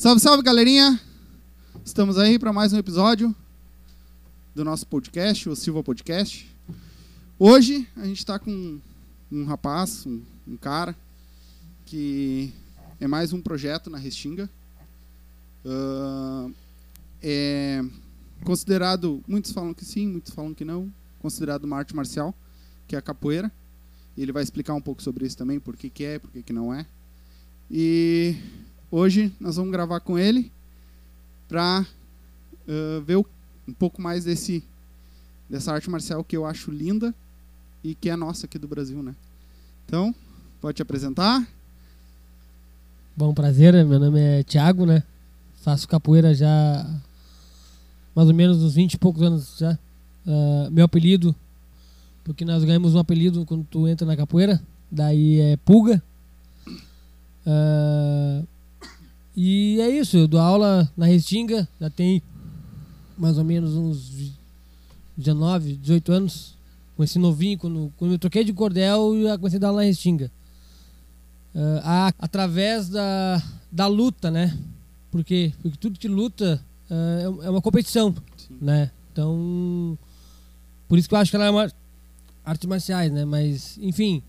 Salve, salve, galerinha! Estamos aí para mais um episódio do nosso podcast, o Silva Podcast. Hoje a gente está com um rapaz, um, um, cara, que é mais um projeto na Restinga. Uh, é considerado, muitos falam que sim, muitos falam que não, considerado uma arte marcial, que é a capoeira. Ele vai explicar um pouco sobre isso também, por que, que é, por que, que não é. E hoje nós vamos gravar com ele para uh, ver um pouco mais desse dessa arte marcial que eu acho linda e que é nossa aqui do Brasil, né? Então, pode te apresentar? Bom, prazer, meu nome é Thiago, né? Faço capoeira já mais ou menos uns 20 e poucos anos já. Uh, meu apelido, porque nós ganhamos um apelido quando tu entra na capoeira, daí é Pulga. Uh, e é isso, eu dou aula na Restinga, já tem mais ou menos uns 19, 18 anos. Comecei novinho, quando, quando eu troquei de cordel, eu comecei a dar aula na Restinga. Uh, a, através da, da luta, né? Porque, porque tudo que luta uh, é uma competição, Sim. né? Então, por isso que eu acho que ela é uma artes marciais, né? Mas, enfim.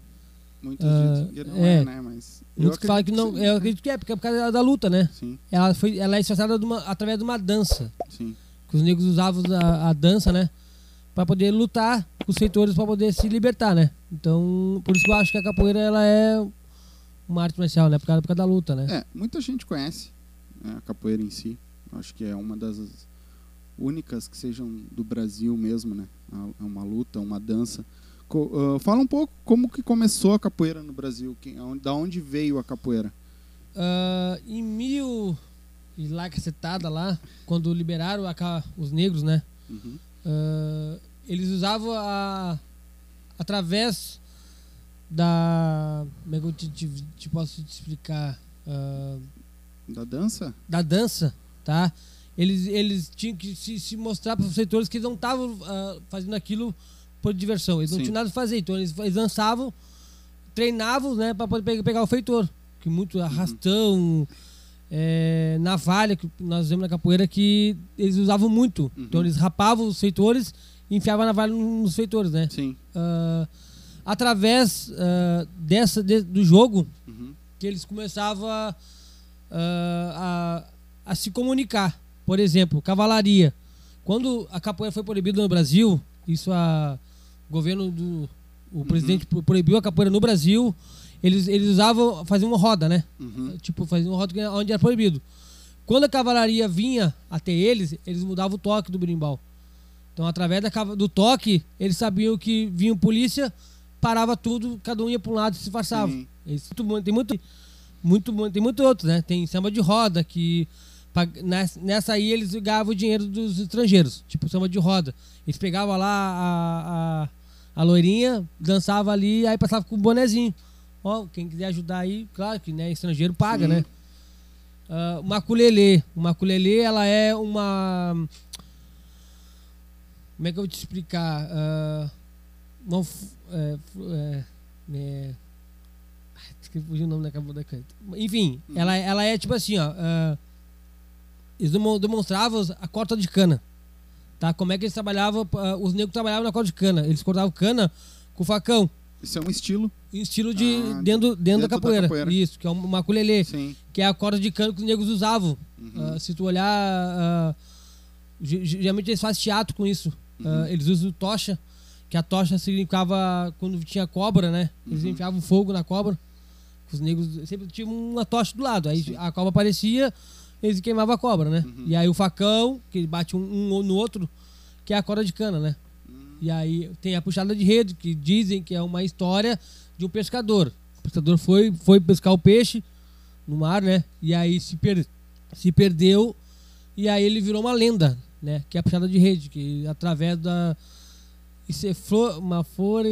Muita uh, gente não é, é, né? Mas Muitos falam que não. Que eu acredito que é, porque é por causa da luta, né? Sim. Ela, foi, ela é disfarçada de uma, através de uma dança. Sim. Que os negros usavam a, a dança, né? Para poder lutar com os feitores, para poder se libertar, né? Então, por isso que eu acho que a capoeira ela é uma arte marcial, né? Por causa, por causa da luta, né? É, muita gente conhece né, a capoeira em si. Acho que é uma das únicas que sejam do Brasil mesmo, né? É uma luta, uma dança. Uh, fala um pouco como que começou a capoeira no Brasil, que, da onde veio a capoeira? Uh, em mil e lá cacetada lá, quando liberaram a, os negros, né? Uhum. Uh, eles usavam a, através da. Como é que eu te, te, te posso te explicar? da dança? Da dança, tá? Eles, eles tinham que se, se mostrar para os setores que eles não estavam fazendo aquilo por diversão. Eles não Sim. tinham nada a fazer. Então eles, eles dançavam, treinavam, né, para poder pegar o feitor. Que muito uhum. arrastão, uhum. é, navalha, que nós vemos na capoeira, que eles usavam muito. Uhum. Então eles rapavam os feitores e enfiavam a navalha nos feitores, né? Sim. Uh, através uh, dessa, de, do jogo, uhum. que eles começavam a, a, a se comunicar. Por exemplo, cavalaria. Quando a capoeira foi proibida no Brasil, isso a governo do. O uhum. presidente proibiu a capoeira no Brasil. Eles, eles usavam, faziam uma roda, né? Uhum. Tipo, faziam uma roda onde era proibido. Quando a cavalaria vinha até eles, eles mudavam o toque do berimbau. Então, através da, do toque, eles sabiam que vinha polícia, parava tudo, cada um ia para um lado e se disfarçava. Eles, tem muito, muito, tem muito outros, né? Tem samba de roda que Nessa aí eles ganhavam o dinheiro dos estrangeiros, tipo samba de roda. Eles pegavam lá a, a, loirinha, dançava ali, aí passava com o bonezinho. Ó, quem quiser ajudar aí, claro que né, estrangeiro paga, Sim. né? Uh, uma maculelê. Uma maculelê, ela é uma. Como é que eu vou te explicar? Uh, uma, é, é, é, fugiu o nome da cabo da canta. Enfim, uhum. ela, ela é tipo assim, ó. Uh, eles demonstravam a corta de cana. Tá? Como é que eles trabalhavam, uh, os negros trabalhavam na corta de cana. Eles cortavam cana com facão. Isso é um estilo? estilo de ah, dentro, dentro, dentro, da, capoeira. da, capoeira. Isso, que é uma maculelê. Sim. Que é a corda de cana que os negros usavam. Uhum. Uh, se tu olhar, uh, geralmente eles fazem teatro com isso. Uhum. eles usam tocha, que a tocha significava quando tinha cobra, né? Eles uhum. enfiavam fogo na cobra. Os negros sempre tinham uma tocha do lado. Aí Sim. a cobra aparecia, eles queimavam a cobra, né? Uhum. E aí o facão, que bate um, um, no outro, que é a corda de cana, né? Uhum. E aí tem a puxada de rede, que dizem que é uma história de um pescador. O pescador foi, foi pescar o peixe no mar, né? E aí se, per, se perdeu, e aí ele virou uma lenda, né? Que é a puxada de rede, que através da. Isso é flor, uma flor.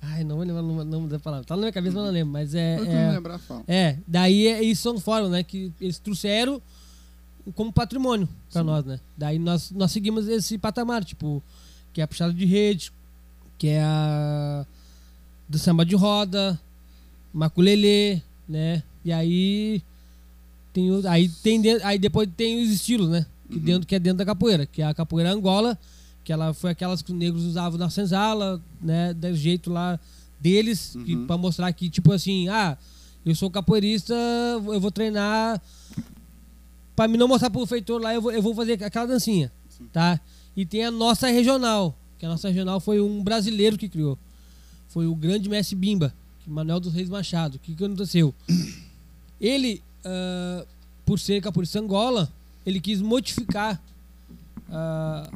Ai, não vou lembrar o nome da palavra. Tá na minha cabeça, mas não lembro. Mas é. Eu é, lembrar, fala. É, daí é, isso são fóruns, né? Que eles trouxeram como patrimônio para nós, né? Daí nós, nós seguimos esse patamar, tipo, que é a puxada de rede, que é a do samba de roda, maculelê, né? E aí tem o- aí tem aí depois tem os estilos, né? Que dentro que é dentro da capoeira, que é a capoeira Angola, que ela foi aquelas que os negros usavam na senzala, né, do jeito lá deles, Uhum. para mostrar que tipo assim, ah, eu sou capoeirista, eu vou treinar para me não mostrar pro feitor lá, eu vou, eu vou fazer aquela dancinha, tá? E tem a nossa regional, que a nossa regional foi um brasileiro que criou. Foi o grande mestre Bimba, Manuel dos Reis Machado. O que, que aconteceu? Ele, ah, por ser capoeirista Angola, ele quis modificar ah,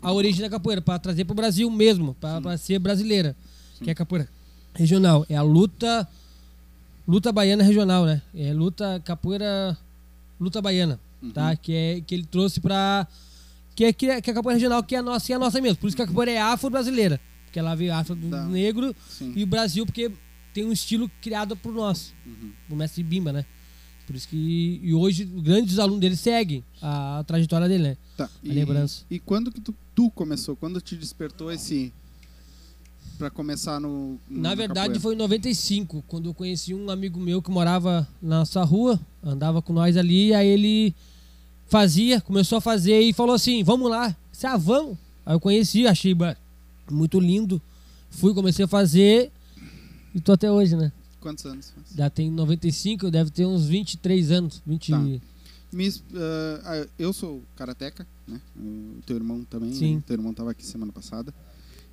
a origem da capoeira para trazer para o Brasil mesmo, para ser brasileira, que é a capoeira regional. É a luta luta baiana regional, né? É luta capoeira luta baiana, tá? Que é que ele trouxe para que é, que é que é a capoeira regional que é a nossa e a nossa mesmo. Por isso que a capoeira é afro-brasileira, porque ela veio afro do Tá. negro Sim. e o Brasil porque tem um estilo criado por nós, Uhum. o mestre Bimba, né? Por isso que e hoje grandes alunos dele seguem a, a trajetória dele, né? Tá. A lembrança. E quando que tu, tu começou? Quando te despertou esse Pra começar no Na verdade foi em 95, quando eu conheci um amigo meu que morava na nossa rua, andava com nós ali, aí ele fazia, começou a fazer e falou assim: "Vamos lá". Disse, ah, vamos. Aí eu conheci, achei muito lindo. Fui, comecei a fazer e tô até hoje, né? Quantos anos? Já tem 95, deve ter uns 23 anos, 20 Tá. Me es- ah, ah, eu sou karateca, né? O teu irmão também. Sim. né? Teu irmão estava aqui semana passada.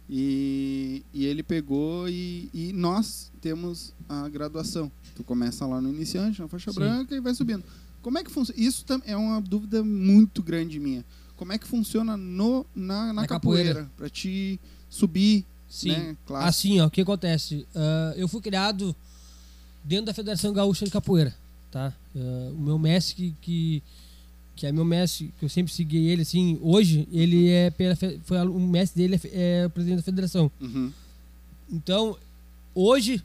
E, e ele pegou e, e nós temos a graduação. Tu começa lá no iniciante, na faixa Sim. branca e vai subindo. Como é que funciona? Isso é uma dúvida muito grande minha. Como é que funciona no, na, na Na capoeira? capoeira. Pra te subir, Sim. né? Classe. Assim, ó, o que acontece? Ah, eu fui criado dentro da Federação Gaúcha de Capoeira, tá? Ah, o meu mestre, que, que, que é meu mestre, que eu sempre segui ele, assim, hoje, ele é pela, foi o mestre dele é é, o presidente da federação. Uhum. Então, hoje,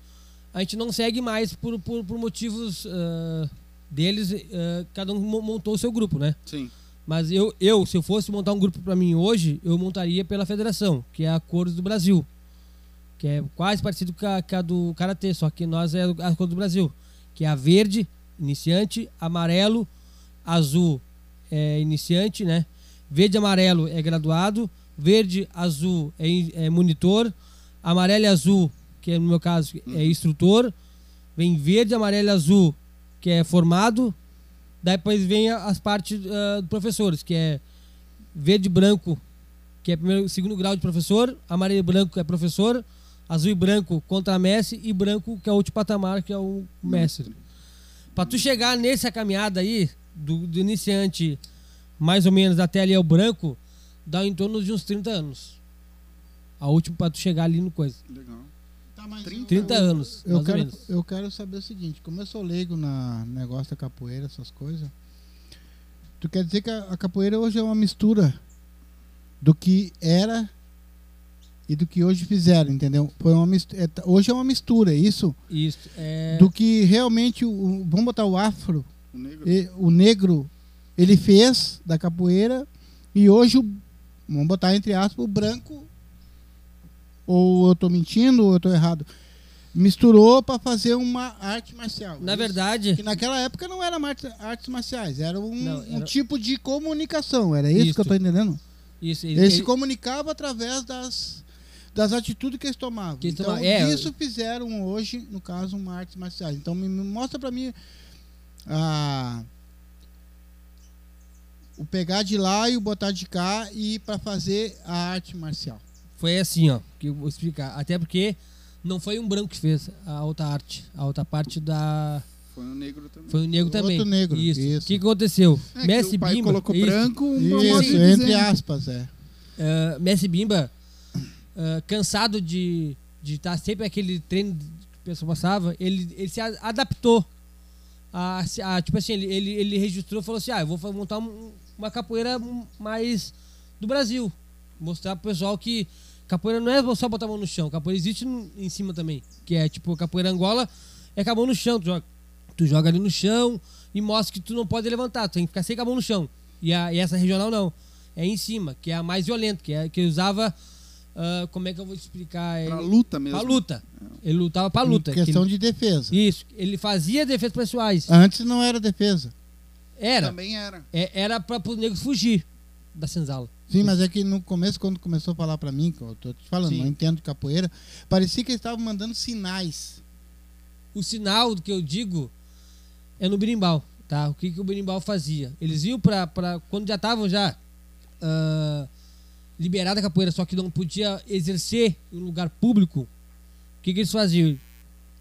a gente não segue mais por, por, por motivos ah, deles, ah, cada um mo- montou o seu grupo, né? Sim. Mas eu, eu, se eu fosse montar um grupo pra mim hoje, eu montaria pela federação, que é a Cores do Brasil. Que é quase parecido com a, com a do Karatê, só que nós é a Cores do Brasil. Que é a verde, iniciante, amarelo, azul é iniciante, né? Verde e amarelo é graduado, verde, azul é, é monitor, amarelo e azul, que é, no meu caso é instrutor, vem verde, amarelo e azul, que é formado, Daí depois vem as partes ah, dos professores, que é verde e branco, que é primeiro, segundo grau de professor, amarelo e branco, que é professor, azul e branco, contramestre, e branco, que é o último patamar, que é o mestre. Pra tu chegar nessa caminhada aí, do, do iniciante, mais ou menos até ali é o branco, dá em torno de uns 30 anos. A última pra tu chegar ali no coisa. Legal. Tá, mas 30 eu- anos, Eu mais ou quero, menos. eu quero saber o seguinte, como eu sou leigo na negócio da capoeira, essas coisas, tu quer dizer que a, a capoeira hoje é uma mistura do que era e do que hoje fizeram, entendeu? Foi uma mistura, hoje é uma mistura, é isso? Isso. É, Do que realmente, o- vamos botar o afro, O negro. e- o negro, ele fez da capoeira e hoje, o, vamos botar entre aspas, o branco, ou eu tô mentindo ou eu tô errado, misturou para fazer uma arte marcial. na Isso. verdade, Que naquela época não era artes marciais, era um, Não, um era- tipo de comunicação, era isso, Isso. que eu tô entendendo? isso, Ele, ele- se comunicava através das, das atitudes que eles tomavam. Que eles então, tomavam- é, isso fizeram hoje, no caso, uma artes marciais. Então, me, me mostra para mim a, o pegar de lá e o botar de cá e para fazer a arte marcial. Foi assim, ó, que eu vou explicar. Até porque não foi um branco que fez a outra arte. A outra parte da. Foi o negro também. Foi o negro Outro também. negro, Isso. O isso. que que aconteceu? É, que Messi o pai Bimba. colocou isso. branco, um Isso, de entre aspas, é. Ah, Messi Bimba, ah, cansado de de estar sempre aquele treino que o pessoal passava, ele, ele se adaptou. A, a- tipo assim, ele, ele, ele registrou falou assim: ah, eu vou montar um- uma capoeira mais do Brasil. Mostrar pro pessoal que capoeira não é só botar a mão no chão, capoeira existe em cima também. Que é tipo, capoeira Angola é com a mão no chão. Tu joga, tu joga ali no chão e mostra que tu não pode levantar, tu tem que ficar sem com a mão no chão. E, a, e essa regional não. É em cima, que é a mais violenta, que é que usava. Ah, como é que eu vou te explicar? Pra Ele- luta mesmo. Pra luta. Ele lutava pra luta. Em questão que de defesa. ele- Isso, ele fazia defesas pessoais. Antes não era defesa. Era. Também era. É, era pra os negros fugir da senzala. Sim, mas é que no começo, quando começou a falar pra mim, que eu tô te falando, Sim. não entendo de capoeira, parecia que eles estavam mandando sinais. O sinal que eu digo é no berimbau, tá? O que, que o berimbau fazia? Eles iam pra, pra quando já estavam já ah, liberada a capoeira, só que não podia exercer em lugar público, o que, que eles faziam?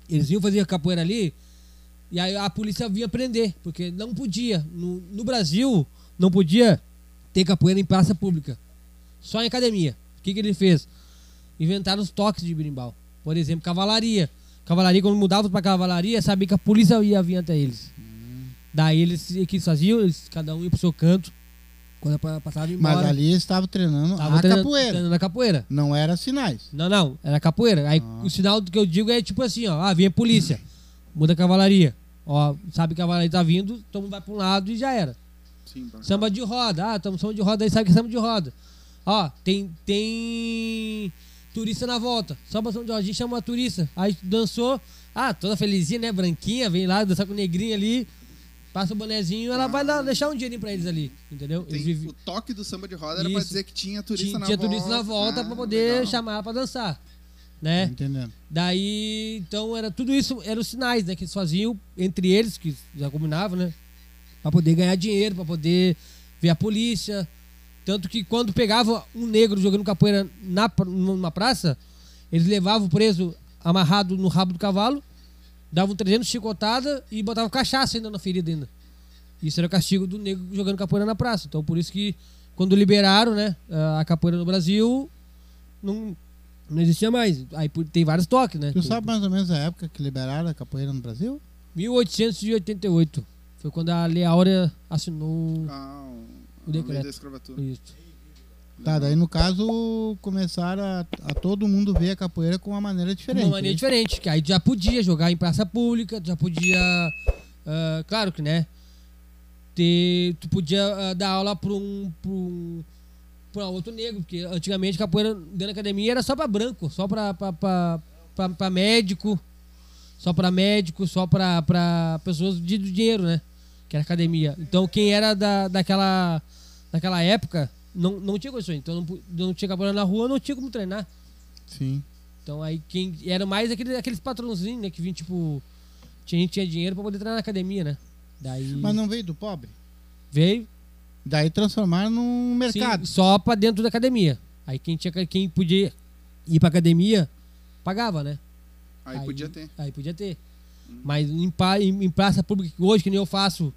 Eles iam fazer a capoeira ali e aí a polícia vinha prender, porque não podia. No, no Brasil, não podia ter capoeira em praça pública, só em academia. O que, que ele fez? Inventaram os toques de berimbau. Por exemplo, cavalaria. Cavalaria, quando mudavam pra cavalaria, sabia que a polícia ia vir até eles. Daí eles, que faziam? Eles, cada um ia pro seu canto. Quando pa- passava embora. Mas ali eles estavam treinando tava a treinando- capoeira. treinando a capoeira. Não era sinais. Não, não, era capoeira. Aí Ah. o sinal que eu digo é tipo assim, ó. Ah, vem a polícia. Muda a cavalaria. Ó, sabe que a cavalaria tá vindo, todo mundo vai pra um lado e já era. Sim, Samba de roda. Ah, estamos samba de roda aí, sabe que é samba de roda. Ó, tem, tem turista na volta. Samba samba de roda, a gente chama a turista. Aí dançou. Ah, toda felizinha, né? Branquinha, vem lá dançar com o negrinho ali. Passa o bonezinho, ela vai dar, deixar um dinheirinho pra eles ali, entendeu? Tem- Eles vivem- O toque do samba de roda era pra dizer que tinha turista tinha, na tinha volta. turista na volta Ah, pra poder legal. chamar pra dançar, né? entendendo? Daí, então, era tudo isso, eram os sinais, né, que eles faziam entre eles, que já combinavam, né? Pra poder ganhar dinheiro, pra poder ver a polícia. Tanto que quando pegava um negro jogando capoeira na, numa praça, eles levavam o preso amarrado no rabo do cavalo, davam 300 chicotada e botavam cachaça ainda na ferida ainda. Isso era o castigo do negro jogando capoeira na praça. Então, por isso que quando liberaram, né, a capoeira no Brasil, não, não existia mais. Aí tem vários toques, né? Tu Tem- sabe mais ou menos a época que liberaram a capoeira no Brasil? 1888. Foi quando a Lei Áurea assinou Ah, O o lei decreto. da escravatura. isso. Tá, daí no caso começaram a, a todo mundo ver a capoeira com uma maneira diferente. uma maneira né? diferente, que aí já podia jogar em praça pública, já podia. ah, claro que, né? Ter, tu podia ah, dar aula pra um, pra um. pra outro negro, porque antigamente capoeira dentro da academia era só pra branco, só pra, pra médico, só pra médico, só pra pessoas de de dinheiro, né? Que era academia. Então quem era da, daquela, daquela época não, não tinha condições. Então não, não tinha capoeira na rua, não tinha como treinar. Sim. Então aí quem era mais aqueles, aqueles patrãozinhos, né? Que vinha tipo. Tinha, gente tinha dinheiro pra poder treinar na academia, né? Daí Mas não veio do pobre? veio Daí transformaram num mercado. sim, só pra dentro da academia. Aí quem, tinha, quem podia ir pra academia pagava, né? Aí, podia ter. Aí podia ter. Mas em, em- em praça pública, hoje, que nem eu faço,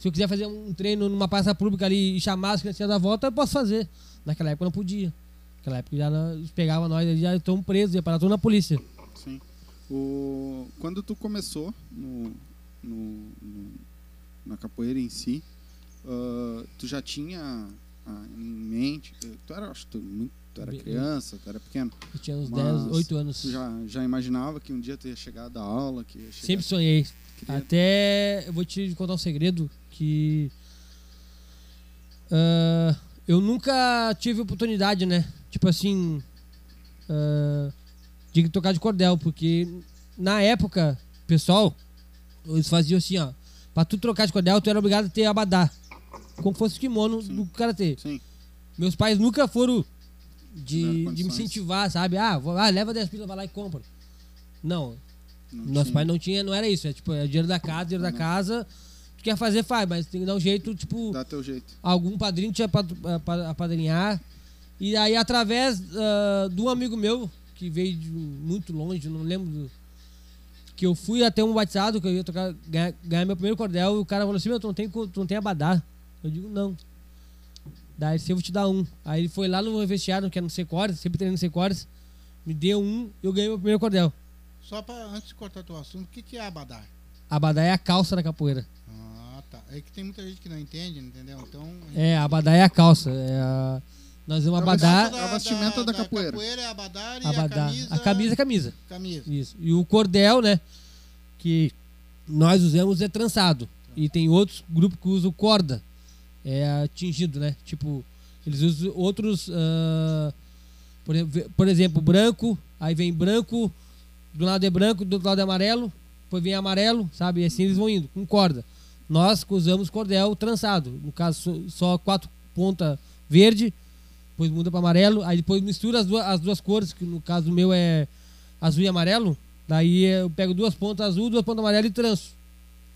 se eu quiser fazer um treino numa praça pública ali e chamar as crianças da volta, eu posso fazer. Naquela época eu não podia. Naquela época já eles pegavam nós, já estão presos, ia parar tudo na polícia. Sim. O... Quando tu começou no, no- no- na capoeira em si, ah, tu já tinha ah, em mente. Tu era, acho que tu, muito, tu era criança, tu era pequeno. Eu tinha uns Mas 10, 8 anos. Tu já, já imaginava que um dia tu ia chegar a dar aula, que ia chegar Sempre sonhei. queria- Até eu vou te contar um segredo que ah, eu nunca tive oportunidade, né? Tipo assim, ah, de tocar de cordel, porque na época, pessoal, eles faziam assim, ó, pra tu trocar de cordel, tu era obrigado a ter abadá, como fosse o kimono Sim. do karatê. Sim. Meus pais nunca foram de, de me incentivar, sabe? Ah, vou- ah, leva 10 pilas, vai lá e compra. Não, Não nosso tinha. pai não tinha, não era isso. É tipo, é dinheiro da casa, dinheiro da casa. Tu quer fazer, faz, mas tem que dar um jeito, tipo, Dá teu jeito. algum padrinho tinha pra pra- apadrinhar. E aí, através ah, de um amigo meu, que veio de muito longe, não lembro do- que eu fui até um batizado, que eu ia tocar, ganhar, ganhar meu primeiro cordel, e o cara falou assim, meu, tu não tem, tu não tem abadá. Eu digo, não. Daí ele disse, eu vou te dar um. Aí ele foi lá no vestiário, que era no Secores, sempre treinando no Secores, me deu um, eu ganhei meu primeiro cordel. Só pra, antes de cortar teu assunto, o que, que é abadar? Abadá é a calça da capoeira. É que tem muita gente que não entende, entendeu? Então. É, a abadá é a calça. É a... Nós vamos É abadá, vestido- a vestimenta da capoeira. capoeira é abadar e abadá. a camisa. A camisa é camisa. camisa. Isso. E o cordel, né? Que nós usamos é trançado. E tem outros grupos que usam corda. É tingido, né? Tipo, eles usam outros. ah, por, exemplo- por exemplo, branco. Aí vem branco. Do lado é branco, do outro lado é amarelo. Depois vem amarelo, sabe? E assim eles vão indo, com corda. Nós usamos cordel trançado. No caso, só- quatro ponta verde, depois muda para amarelo, aí depois mistura as duas, as duas cores, que no caso o meu é azul e amarelo. Daí eu pego duas pontas azul, duas pontas amarelo e tranço.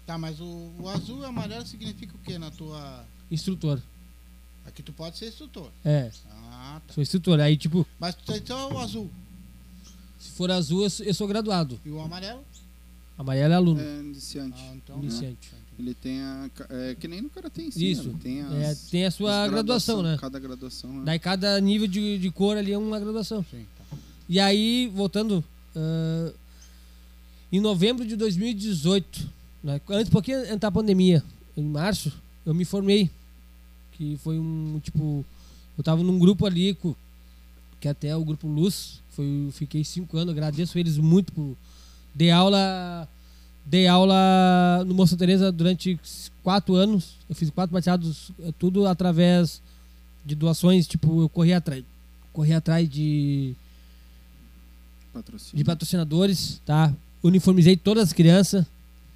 Tá, mas o, o azul e o amarelo significa o que na tua. Instrutor. Aqui tu pode ser instrutor. É, Ah, tá. sou instrutor. Aí, tipo, Mas tu tem só o azul. se for azul, eu sou, eu sou graduado. E o amarelo? Amarelo é aluno. É iniciante. Ah, então. Iniciante. Ele tem a. É, que nem no karatê em si, Isso. né? Tem, É, as, tem a sua as graduação, né? Cada graduação. né? Daí cada nível de, de cor ali é uma graduação. Sim, tá. E aí, voltando, ah, em novembro de 2018, né, antes um pouquinho antes da pandemia, em março, eu me formei. Que foi um, tipo, eu tava num grupo ali, que até é o Grupo Luz, foi, fiquei cinco anos, agradeço eles muito por... Dei aula, dei aula no Moça Teresa durante quatro anos, eu fiz quatro bateados, eh, tudo através de doações, tipo, eu corri atrás, corri atrás de Patrocínio. de patrocinadores, tá? Uniformizei todas as crianças,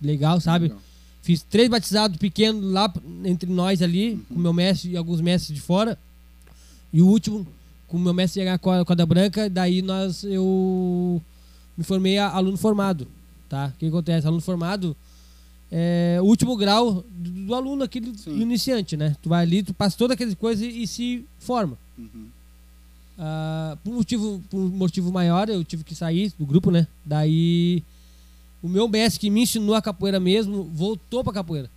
legal, sabe? Legal. Fiz três batizados pequenos lá entre nós ali, Uhum. com meu mestre e alguns mestres de fora. E o último, com o meu mestre chegar com a corda branca, daí nós eu me formei a- aluno formado, tá? O que acontece? Aluno formado é o último grau do, do aluno aquele do iniciante, né? Tu vai ali, tu passa todas aquelas coisas e, e se forma. Uhum. Ah, por motivo por um motivo maior eu tive que sair do grupo né daí o meu mestre que me ensinou a capoeira mesmo voltou pra capoeira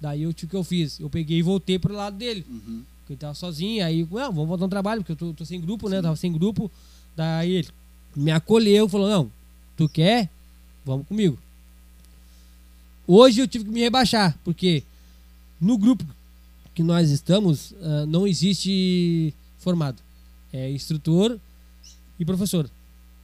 daí eu o que eu fiz eu peguei e voltei pro lado dele Uhum. porque ele tava sozinho aí não, vamos voltar no trabalho porque eu tô, tô sem grupo né tava sem grupo daí ele me acolheu falou não tu quer vamos comigo hoje eu tive que me rebaixar porque no grupo que nós estamos ah, não existe formado é instrutor e professor.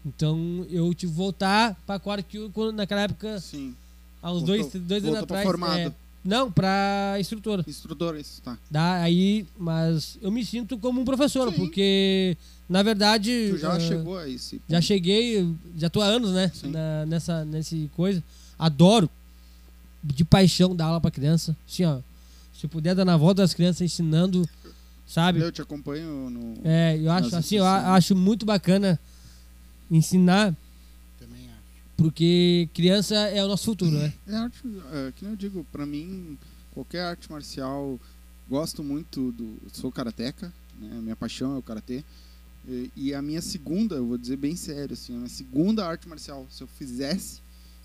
Então eu tive que voltar para Quara que quando naquela época, Sim. há uns Voltou- dois, dois anos atrás. formado. é, não, para instrutor. Instrutor, isso, tá. Dá, aí, mas eu me sinto como um professor, Sim. porque na verdade. Tu já ah, chegou a esse. Já ponto. cheguei, já tô há anos, né? Sim. na- nessa nesse coisa. Adoro de paixão dar aula para criança. Assim, ó, se puder dar na volta das crianças ensinando, sabe? Eu te acompanho no. É, eu acho assim, eu acho muito bacana ensinar. Porque criança é o nosso futuro, né? É arte, é, que nem eu digo, pra mim, qualquer arte marcial, gosto muito do. Sou karateca, né? Minha paixão é o karatê. E, e a minha segunda, eu vou dizer bem sério, assim, a minha segunda arte marcial, se eu fizesse,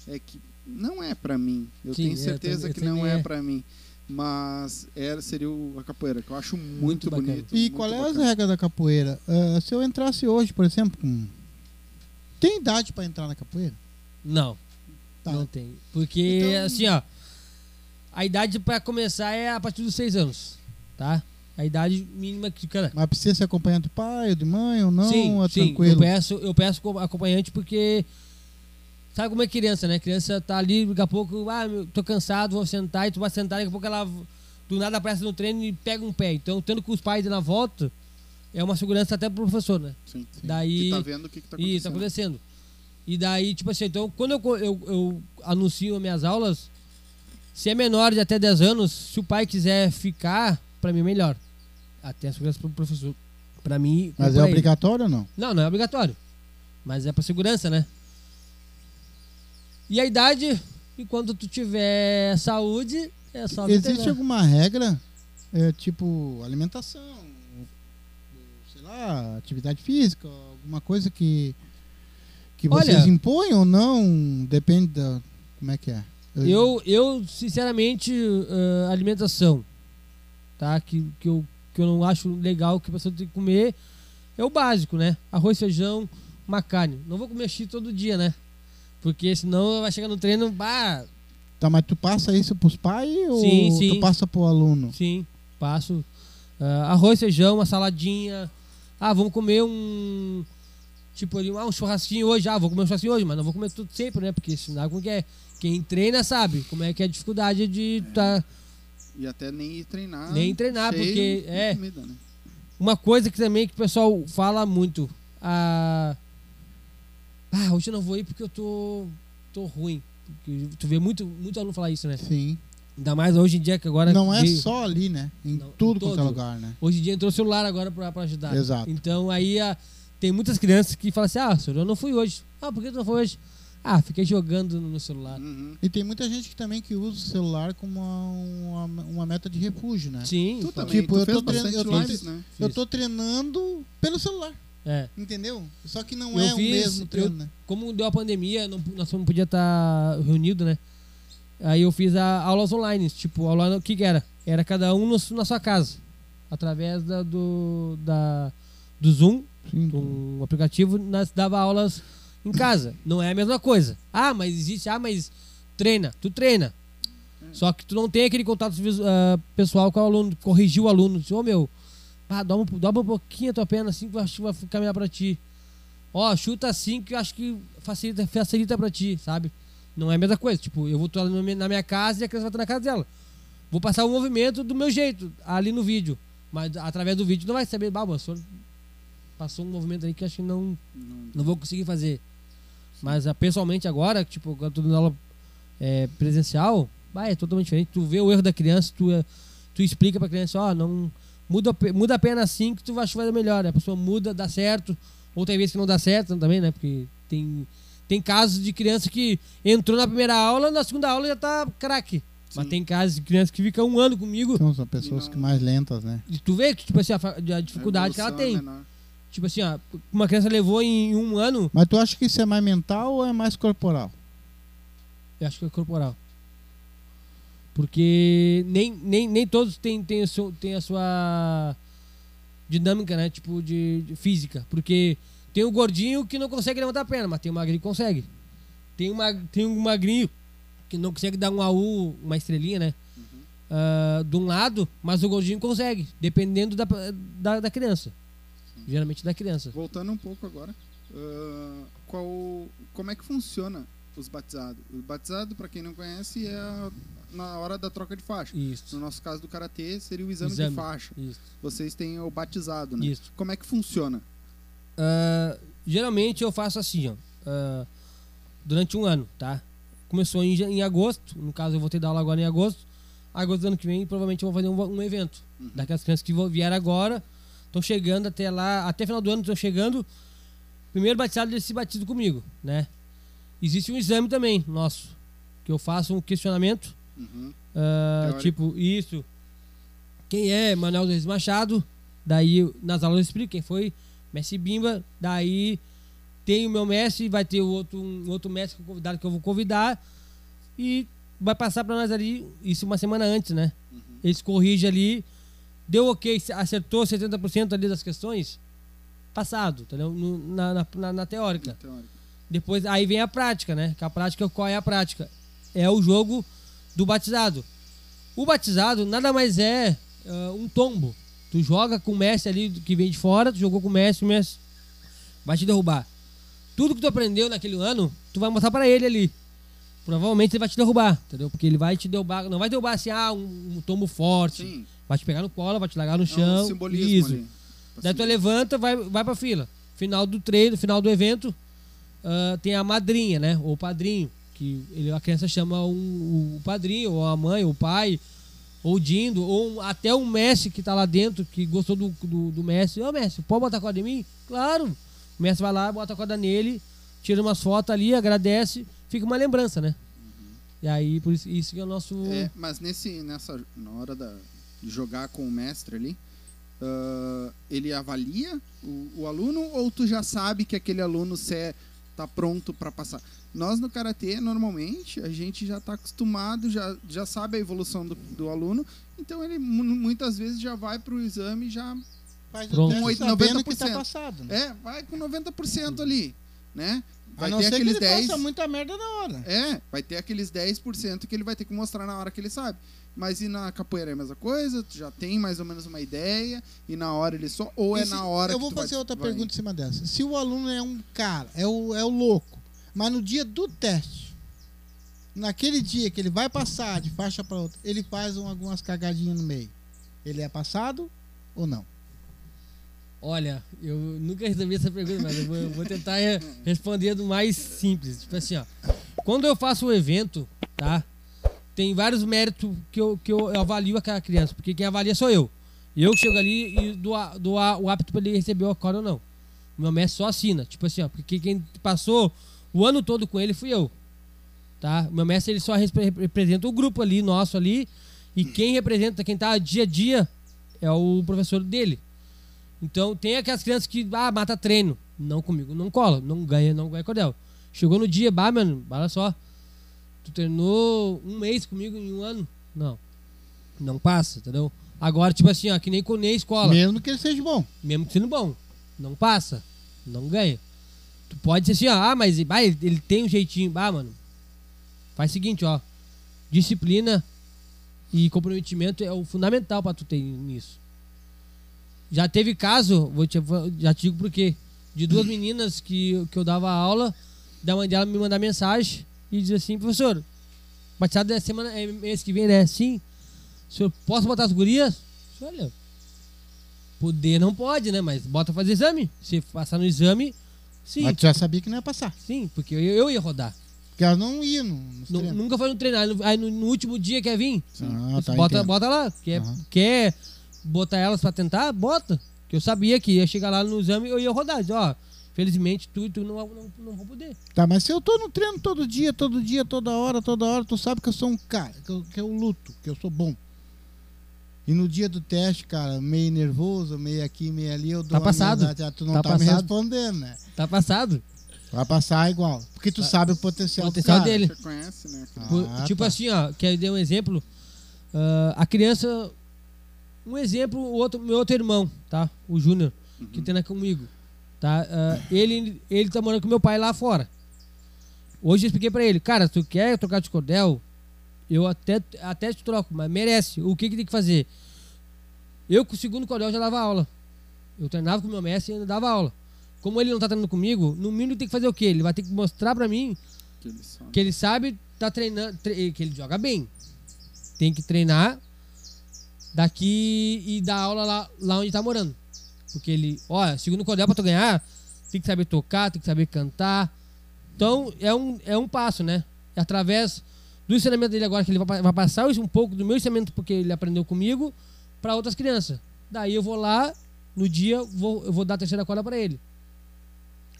é que não é pra mim. Eu Sim, tenho eu certeza também- eu que não é, é. pra mim. Mas era, seria o- a capoeira, que eu acho muito, Muito bonito. E muito qual é as regras da capoeira? Ah, se eu entrasse hoje, por exemplo, com. Tem idade pra entrar na capoeira? Não, Tá. não tem. Porque, Então- assim, ó, a idade para começar é a partir dos seis anos, tá? A idade mínima que, cara. Mas precisa ser acompanhante do pai ou de mãe ou não? sim, é sim, tranquilo? eu peço, eu peço co- acompanhante porque sabe como é criança, né? Criança tá ali, daqui a pouco, ah, meu, tô cansado, vou sentar, e tu vai sentar, daqui a pouco ela do nada aparece no treino e pega um pé. Então, tendo com os pais na volta, é uma segurança até pro professor, né? Sim. Daí Que tá vendo o que, que tá acontecendo. Isso, tá acontecendo. E daí, tipo assim, então, quando eu, eu, eu anuncio as minhas aulas, se é menor de até 10 anos, se o pai quiser ficar, pra mim é melhor. Até a segurança pro professor. Pra mim. Mas é obrigatório ou não? Não, não é obrigatório. Mas é pra segurança, né? E a idade, enquanto tu tiver saúde, é só Existe veterinário. alguma regra? É, tipo, alimentação, sei lá, atividade física, alguma coisa que, que Olha- vocês impõem ou não? Depende da. Como é que é? Eu, eu sinceramente, ah, alimentação, tá? Que, que, eu, que eu não acho legal que a pessoa tem que comer é o básico, né? Arroz, feijão, uma carne. Não vou comer X todo dia, né? Porque senão vai chegar no treino, bah, Tá, mas tu passa isso pros pais ou Sim, sim. tu passa pro aluno? sim, passo. ah, arroz, feijão, uma saladinha. Ah, vamos comer um. Tipo ali, ah, um churrasquinho hoje. Ah, vou comer um churrasquinho hoje, mas não vou comer tudo sempre, né? Porque senão como que é. Quem treina sabe como é que é a dificuldade de tá. E até nem ir treinar. Nem treinar, porque- é. comida, né? Uma coisa que também que o pessoal fala muito. Ah, ah hoje eu não vou ir porque eu tô, tô ruim. Porque tu vê muito, muito aluno falar isso, né? Sim. Ainda mais hoje em dia que agora. Não é veio- só ali, né? Em Não, tudo em quanto é lugar, né? Hoje em dia entrou o celular agora pra, pra ajudar. Exato. Então aí a- tem muitas crianças que falam assim: ah, senhor, eu não fui hoje. Ah, por que tu não foi hoje? Ah, fiquei jogando no celular. Uhum. E tem muita gente que também que usa o celular como uma, uma, uma meta de refúgio, né? Sim. Tu também, Tipo, tu eu tô treinando- eu tô lives, né? Eu tô treinando pelo celular, É. entendeu? Só que não Eu é o fiz- mesmo treino, eu- né? Como deu a pandemia, não, nós não podia estar reunido, né? Aí eu fiz a, aulas online. Tipo, aula, o que, que era? Era cada um no- na sua casa. Através da, do, da, do Zoom, Sim. um aplicativo, nós dava aulas em casa. Não é a mesma coisa. Ah, mas existe. Ah, mas treina. Tu treina. Só que tu não tem aquele contato ah, pessoal com o aluno, corrigir o aluno. Diz, ô meu, ah, dobra, um- dobra um pouquinho a tua perna assim que eu acho que vai caminhar pra ti. Ó, chuta assim que eu acho que facilita, facilita pra ti, sabe? Não é a mesma coisa. Tipo, eu vou estar na minha- casa e a criança vai estar na casa dela. Vou passar o movimento do meu jeito, ali no vídeo. Mas através do vídeo não vai saber, bah, passou um movimento aí que eu acho que não, Não- não vou conseguir fazer. Mas ah, pessoalmente agora, tipo, quando eu tô dando aula é, presencial, vai, é totalmente diferente. Tu vê o erro da criança, tu, tu explica pra criança, ó, não. Muda, a muda a perna assim que tu vai, vai dar melhor. A pessoa muda, dá certo. Ou tem vezes que não dá certo também, né? Porque tem, tem casos de criança que entrou na primeira aula, na segunda aula já tá craque. Mas tem casos de criança que fica um ano comigo. Então são pessoas não- que mais lentas, né? E tu vê que, tipo assim, a, a dificuldade que ela é tem. menor. Tipo assim, ó, uma criança levou em um ano, Mas tu acha que isso é mais mental ou é mais corporal? eu acho que é corporal. Porque nem, nem, nem todos têm, têm, o seu- têm a sua dinâmica, né? Tipo, de, de física. Porque tem o gordinho que não consegue levantar a perna, mas tem o magrinho que consegue. Tem, uma, tem um magrinho que não consegue dar um AU, uma estrelinha, né? ah, de um lado, mas o gordinho consegue, dependendo da, da, da criança. Geralmente da criança. Voltando um pouco agora, ah, qual, como é que funciona os batizados? O batizado, para quem não conhece, é a- na hora da troca de faixa. Isso. No nosso caso do karatê, seria o exame, Exame. de faixa. Isso. Vocês têm o batizado, né? Isso. Como é que funciona? Ah, geralmente eu faço assim, ó. ah, durante um ano, tá? Começou em, em agosto, no caso eu vou ter dar aula agora em agosto. Agosto do ano que vem, provavelmente eu vou fazer um, um evento. Uhum. Daquelas crianças que vieram agora, estão chegando até lá, até final do ano estão chegando. Primeiro batizado desse batido comigo, né? Existe um exame também nosso, que eu faço um questionamento Uhum. Teórico. tipo, isso. Quem é Manuel Reis Machado? Daí nas aulas eu explico quem foi. Messi Bimba. Daí tem o meu mestre, vai ter o outro, um outro mestre convidado que eu vou convidar. E vai passar pra nós ali, isso uma semana antes, né? Uhum. Eles corrigem ali. Deu ok, acertou 70% ali das questões. Passado, entendeu? No- na, na, na- teórica. Depois, aí vem a prática, né? Que a prática, qual é a prática? É o jogo do batizado. O batizado nada mais é ah, um tombo. Tu joga com o mestre ali que vem de fora, tu jogou com o mestre, o mestre vai te derrubar. Tudo que tu aprendeu naquele ano, tu vai mostrar pra ele ali. Provavelmente ele vai te derrubar, entendeu? Porque ele vai te derrubar, não vai derrubar assim, ah, um, um tombo forte. Sim. Vai te pegar no colo, vai te largar no É chão. um simbolismo Isso. ali. Daí tu levanta, vai, vai pra fila. Final do treino, final do evento, ah, tem a madrinha, né? Ou o padrinho. Que ele, a criança chama um, o padrinho, ou a mãe, ou o pai, ou o dindo, ou um- até um mestre que tá lá dentro, que gostou do, do, do mestre. Ô mestre, pode botar a corda em mim? Claro. O mestre vai lá, bota a corda nele, tira umas fotos ali, agradece, fica uma lembrança, né? E aí, por isso, isso que é o nosso. É, mas nesse, nessa, na hora da, jogar com o mestre ali, ah, ele avalia o, o aluno ou tu já sabe que aquele aluno cê tá pronto para passar? Nós no karatê normalmente a gente já está acostumado, já, já sabe a evolução do, do aluno, então ele mu- muitas vezes já vai para o exame e já Faz Com sabendo que 90%. tá passado. Né? é vai com 90% ali, né? A Vai não ter ser que aqueles ele 10 faça muita merda na hora. É, vai ter aqueles 10% que ele vai ter que mostrar na hora que ele sabe. Mas e na capoeira é a mesma coisa? Tu já tem mais ou menos uma ideia e na hora ele só ou é E se- na hora Eu que vou tu vai- fazer outra vai- pergunta em cima dessa. Se o aluno é um cara, é o, é o louco, mas no dia do teste, naquele dia que ele vai passar de faixa para outra, ele faz um- algumas cagadinhas no meio. Ele é passado ou não? Olha, eu nunca recebi essa pergunta, mas eu vou, eu vou tentar re- responder do mais simples. Tipo assim, ó. Quando eu faço o evento, tá? Tem vários méritos que eu, que eu, eu avalio aquela criança, porque quem avalia sou eu. Eu que chego ali e dou, a- dou a- o hábito para ele receber o acorde ou não. Meu mestre só assina. Tipo assim, ó, porque quem passou o ano todo com ele fui eu. Tá? Meu mestre ele só repre- representa o grupo ali, nosso ali. E quem representa, quem tá dia a dia, é o professor dele. Então tem aquelas crianças que, ah, mata treino. Não comigo, não cola, não ganha, não ganha cordel. Chegou no dia, bah, mano, só. Tu treinou um mês comigo em um ano? Não. Não passa, entendeu? Agora, tipo assim, ó, que nem com nem escola. Mesmo que ele seja bom. Mesmo que sendo bom. Não passa. Não ganha. Tu pode ser assim, ó, ah, mas ele, ele tem um jeitinho. Ah, mano. Faz o seguinte, ó. Disciplina e comprometimento é o fundamental pra tu ter nisso. Já teve caso, vou te, já te digo por quê. De duas meninas que, que eu dava aula, da mãe dela me mandar mensagem e dizer assim, professor, batizado da semana, é mês que vem, né? Sim. Senhor, posso botar as gurias? Olha, Poder não pode, né? Mas bota fazer exame. Se passar no exame, sim. Mas tu já sabia que não ia passar. Sim, porque eu, eu ia rodar. Porque elas não iam no, treinos. nunca foi no treinar. Aí no, no último dia quer vir? Ah, tá, bota, entendo. bota lá. Quer, Aham. quer botar elas pra tentar? Bota. Que eu sabia que ia chegar lá no exame e eu ia rodar. Diz, Ó, felizmente tu e tu não, não, não vou poder. Tá, mas se eu tô no treino todo dia, todo dia, toda hora, toda hora, tu sabe que eu sou um cara, que eu, que eu luto, que eu sou bom. E no dia do teste, cara, meio nervoso, meio aqui, meio ali, eu dou Tá uma passado. ah, Tu não Tá tá, me respondendo, né? Tá passado. Vai passar igual. Porque tu sabe o potencial, do potencial cara. dele. Você conhece, né? Ah, tipo tá. assim, ó, que eu dei um exemplo. ah, a criança. Um exemplo, o outro, meu outro irmão, tá? O Júnior, que treina comigo. Tá? Ah, ele, ele tá morando com meu pai lá fora. Hoje eu expliquei pra ele, cara, se tu quer trocar de cordel, eu até, até te troco, mas merece. O que, que tem que fazer? Eu com o segundo cordel já dava aula. Eu treinava com o meu mestre e ainda dava aula. Como ele não tá treinando comigo, no mínimo tem que fazer o quê? Ele vai ter que mostrar pra mim Que ele sabe. que ele sabe tá treinando, tre- que ele joga bem. Tem que treinar daqui e dar aula lá, lá onde tá morando. Porque ele, ó, segundo cordel pra tu ganhar, tem que saber tocar, tem que saber cantar. Então, é um, é um passo, né? É através do ensinamento dele agora que ele vai, vai passar um pouco do meu ensinamento porque ele aprendeu comigo para outras crianças. Daí eu vou lá no dia, vou, eu vou dar a terceira corda para ele.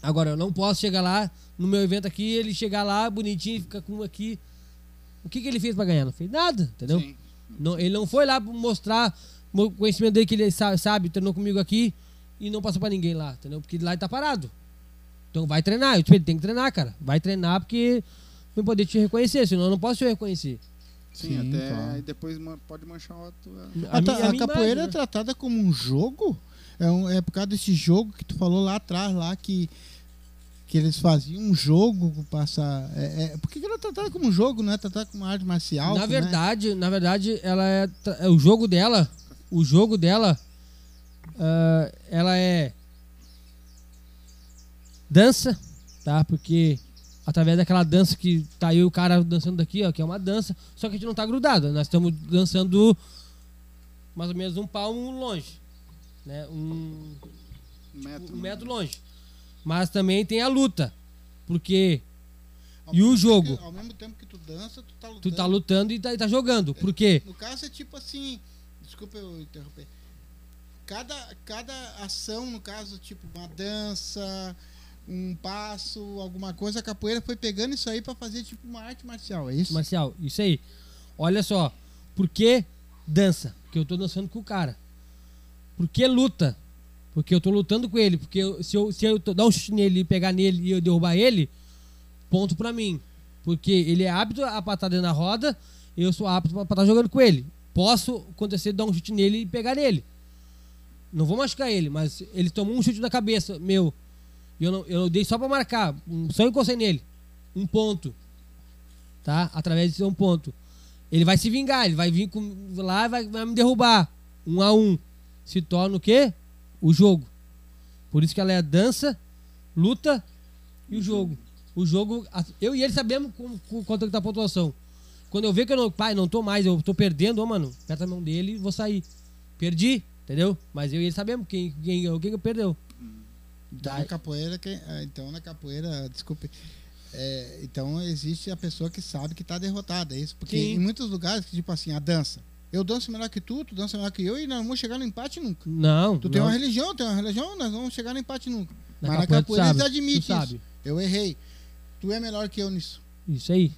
Agora, eu não posso chegar lá no meu evento aqui, ele chegar lá bonitinho e ficar com aqui. O que, que ele fez para ganhar? Não fez nada, entendeu? Sim. Não, ele não foi lá pra mostrar o conhecimento dele que ele sa- sabe, treinou comigo aqui e não passou pra ninguém lá, entendeu? Porque lá ele tá parado. Então vai treinar. Eu, tipo, ele tem que treinar, cara. Vai treinar porque não poder te reconhecer, senão eu não posso te reconhecer. Sim, Sim, até claro. aí depois pode manchar a tua. A, ta- minha- a minha capoeira imagem, é né? tratada como um jogo? É, um- é por causa desse jogo que tu falou lá atrás, lá que, que eles faziam um jogo passar. É, é, por que ela é tratada como um jogo, não é tratada como uma arte marcial? na né? verdade, na verdade, ela é, é o jogo dela, o jogo dela, ah, ela é dança, tá? Porque através daquela dança que tá aí o cara dançando daqui, ó, que é uma dança, só que a gente não tá grudado, nós estamos dançando mais ou menos um palmo longe, né? Um, Metro, um metro longe. Mas também tem a luta, porque Ao E o jogo? que- ao mesmo tempo que tu dança, tu tá lutando. tu tá lutando e tá, e tá jogando. Por quê? No caso é tipo assim. Desculpa eu interromper. Cada, cada ação, no caso, tipo uma dança, um passo, alguma coisa, a capoeira foi pegando isso aí pra fazer tipo uma arte marcial, é isso? Marcial, isso aí. Olha só, por que dança? Porque eu tô dançando com o cara. Por que luta? Porque eu tô lutando com ele. Porque eu- se eu, se eu dar um chute nele pegar nele e eu derrubar ele, ponto pra mim. Porque ele é apto a estar dentro da roda, eu sou apto pra estar jogando com ele. Posso acontecer de dar um chute nele e pegar nele. Não vou machucar ele, mas ele tomou um chute na cabeça, meu. E eu, não, eu dei só pra marcar. Só encostei nele. Um ponto tá? Através de um ponto. Ele vai se vingar, ele vai vir com, lá e vai, vai me derrubar. Um a um. Se torna o quê? O jogo. Por isso que ela é a dança, luta e o jogo. O jogo, eu e ele sabemos quanto que tá a pontuação. Quando eu ver que eu não, pai, não tô mais, eu tô perdendo, ô mano, aperta a mão dele e vou sair. Perdi, entendeu? Mas eu e ele sabemos quem, quem, quem que perdeu. Então Tá. na capoeira, quem, ah, então na capoeira, desculpe. é, então existe a pessoa que sabe que tá derrotada, é isso? Porque Sim. em muitos lugares, tipo assim, a dança. Eu danço melhor que tu, tu dança melhor que eu e nós não vamos chegar no empate nunca. Não. Tu tem não. uma religião, tem uma religião, nós vamos chegar no empate nunca. Na Mas na capoeira tu capoeira eles admitem sabe. Eu errei. Tu é melhor que eu nisso. Isso aí.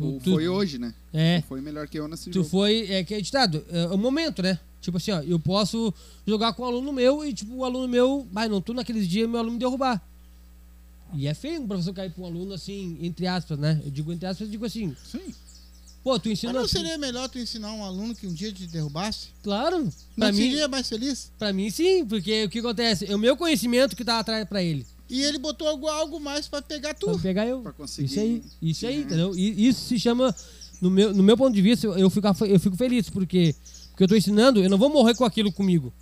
Tu, Ou tu- foi hoje, né? É. Ou foi melhor que eu nesse Tu jogo. foi, é que é ditado, é o momento, né? Tipo assim, ó, eu posso jogar com um aluno meu e, tipo, o aluno meu, vai, não tô naqueles dias, meu aluno me derrubar. E é feio um professor cair pra um aluno assim, entre aspas, né? Eu digo entre aspas, eu digo assim, Sim. pô, tu Mas ensina. não seria melhor tu ensinar um aluno que um dia te derrubasse? Claro, Não pra mim, seria mais feliz? pra mim sim, porque o que acontece? É o meu conhecimento que tá atrás pra ele. E ele botou algo, algo mais pra pegar Pra tu. pegar eu. Pra conseguir- Isso aí, isso aí, É. entendeu? E isso se chama, no meu, no meu ponto de vista, eu, eu fico, eu fico feliz, porque, porque eu tô ensinando, eu não vou morrer com aquilo comigo.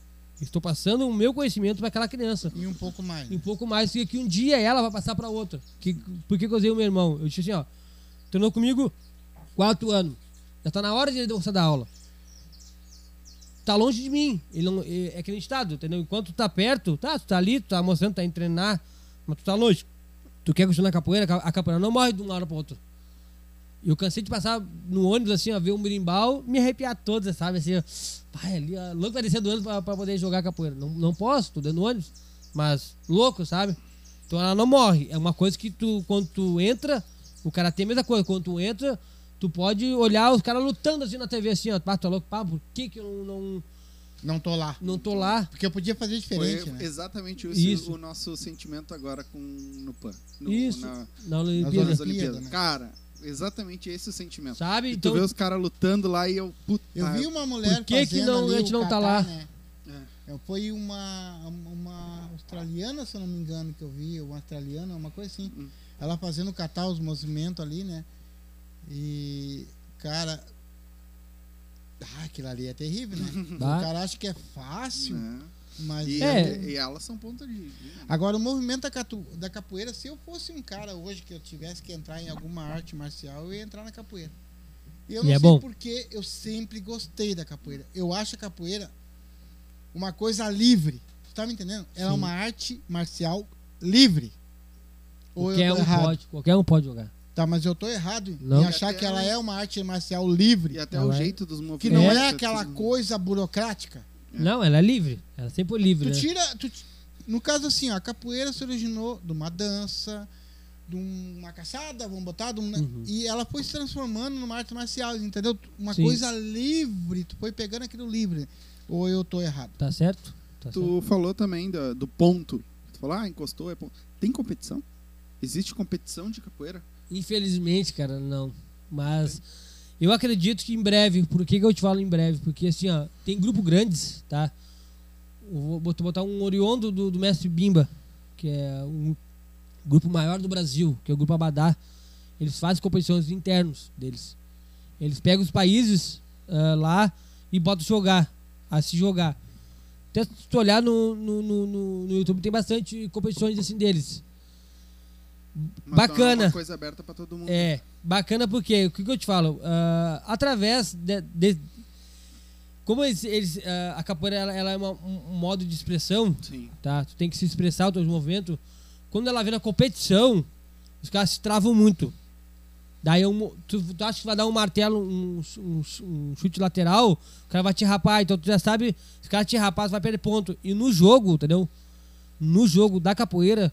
Estou passando o meu conhecimento para aquela criança. E um pouco mais. E um pouco mais que, que um dia ela vai passar para outra. Que, por que que eu usei o meu irmão? Eu disse assim, ó, treinou comigo quatro anos. Já tá na hora de ele gostar da aula. Tá longe de mim. Ele não, é é acreditado, entendeu? Enquanto tu tá perto, tá, tu tá ali, tu tá mostrando, tá indo treinar, mas tu tá longe. Tu quer continuar na capoeira, a capoeira não morre de uma hora pra outra. Eu cansei de passar no ônibus assim, ó, ver um berimbau, me arrepiar todos, sabe? Assim, ó, pai, ali, ó, louco vai descer do ônibus pra, pra poder jogar capoeira. Não, não posso, tô dentro do ônibus, mas louco, sabe? Então ela não morre. É uma coisa que tu, quando tu entra, o cara tem a mesma coisa. Quando tu entra, tu pode olhar os caras lutando assim na TV, assim, ó. Pá, tu é louco, pá, por que que eu não, não, Não tô lá. não tô lá? Porque eu podia fazer diferente, Foi né? exatamente isso, Isso. o nosso sentimento agora com no PAN. No, Isso. Na, Na Nas Olimpíada. nas Olimpíadas, né? Cara, exatamente esse o sentimento. Sabe? E Então, tu vê os caras lutando lá e eu, puta. Eu vi uma mulher Por que que não- ali a gente não tá lá? Né? É, Foi uma, uma australiana, se eu não me engano, que eu vi, uma australiana, uma coisa assim. Hum. Ela fazendo catar os movimentos ali, né? E, cara. Ah, aquilo ali é terrível, né? Bah. O cara acha que é fácil, né? mas. E, É. e elas são ponta de. Agora, o movimento da, catu- da capoeira, se eu fosse um cara hoje que eu tivesse que entrar em alguma arte marcial, eu ia entrar na capoeira. E eu E não é sei bom. porque eu sempre gostei da capoeira. Eu acho a capoeira uma coisa livre. Tu tá me entendendo? Ela é Sim. uma arte marcial livre. Ou qualquer um pode, qualquer um pode jogar. Tá, mas eu tô errado Não. em achar que ela é uma arte marcial livre. E até Ela o é- jeito dos movimentos. Que não é, assim, aquela coisa burocrática. É. Não, ela é livre. Ela sempre foi livre, Tu né? tira. tu no caso assim, ó, a capoeira se originou de uma dança, de uma caçada, vamos botar, de um- Uhum. e ela foi se transformando numa arte marcial, entendeu? Uma Sim. coisa livre, tu foi pegando aquilo livre. Ou eu tô errado? Tá certo? Tá certo. Tu falou também do, do ponto. Tu falou, ah, encostou, é ponto. Tem competição? Existe competição de capoeira? Infelizmente, cara, não. Mas eu acredito que em breve, por que, que eu te falo em breve? Porque assim, ó, tem grupo grandes, tá? Eu vou bot- botar um oriondo do, do mestre Bimba, que é um grupo maior do Brasil, que é o grupo Abadá. Eles fazem competições internos deles. Eles pegam os países ah, lá e botam jogar, a se jogar. Até se tu olhar no, no, no- no YouTube, tem bastante competições assim deles. Mas Bacana. É uma coisa aberta pra todo mundo. É, bacana porque, o que, que eu te falo? Ah, através de, de- Como eles, eles, ah, a capoeira ela, ela é uma- um, um modo de expressão, Sim. tá? Tu tem que se expressar os teus movimentos. Quando ela vem na competição, os caras se travam muito. Daí um- tu, tu acha que vai dar um martelo, um, um- um chute lateral, o cara vai te rapar. Então tu já sabe, se o cara te rapar, tu vai perder ponto. E no jogo, entendeu? No jogo da capoeira,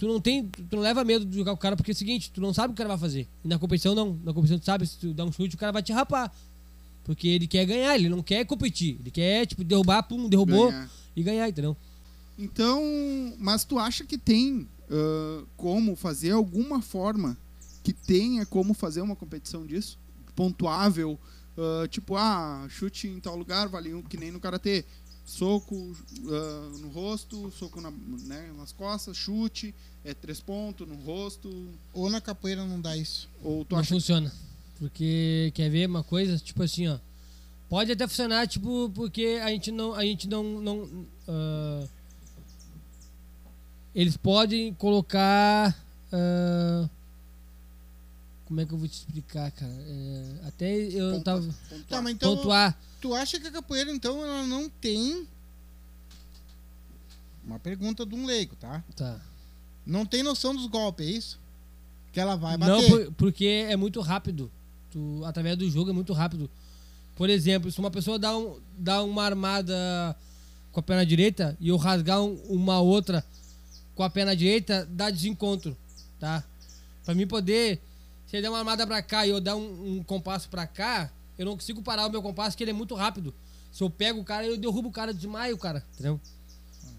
tu não tem. Tu não leva medo de jogar com o cara, porque é o seguinte, tu não sabe o que o cara vai fazer. E na competição não. Na competição tu sabe, se tu dá um chute, o cara vai te rapar. Porque ele quer ganhar, ele não quer competir. Ele quer, tipo, derrubar, pum, derrubou Ganhar. e ganhar, entendeu? Então, mas tu acha que tem ah, como fazer alguma forma que tenha como fazer uma competição disso? Pontuável, ah, tipo, ah, chute em tal lugar, vale um, que nem no karatê. Soco ah, no rosto, soco na, né, nas costas, chute, é três pontos no rosto. Ou na capoeira não dá isso. Ou tu não acha funciona. Porque quer ver uma coisa, tipo assim, ó. Pode até funcionar, tipo, porque a gente não. A gente não. não ah, eles podem colocar. ah, como é que eu vou te explicar, cara? É, até eu Pontua- tava. pontuar? Tá, mas então. pontuar. Tu acha que a capoeira, então, ela não tem. Uma pergunta de um leigo, tá? Tá. Não tem noção dos golpes, é isso? Que ela vai Não, bater. por- porque é muito rápido. Tu, através do jogo é muito rápido. Por exemplo, se uma pessoa dá, um, dá uma armada com a perna direita e eu rasgar um- uma outra com a perna direita, dá desencontro, tá? Pra mim poder, se ele der uma armada pra cá e eu dar um, um compasso pra cá, eu não consigo parar o meu compasso, que ele é muito rápido. Se eu pego o cara, eu derrubo o cara, desmaio o cara, entendeu?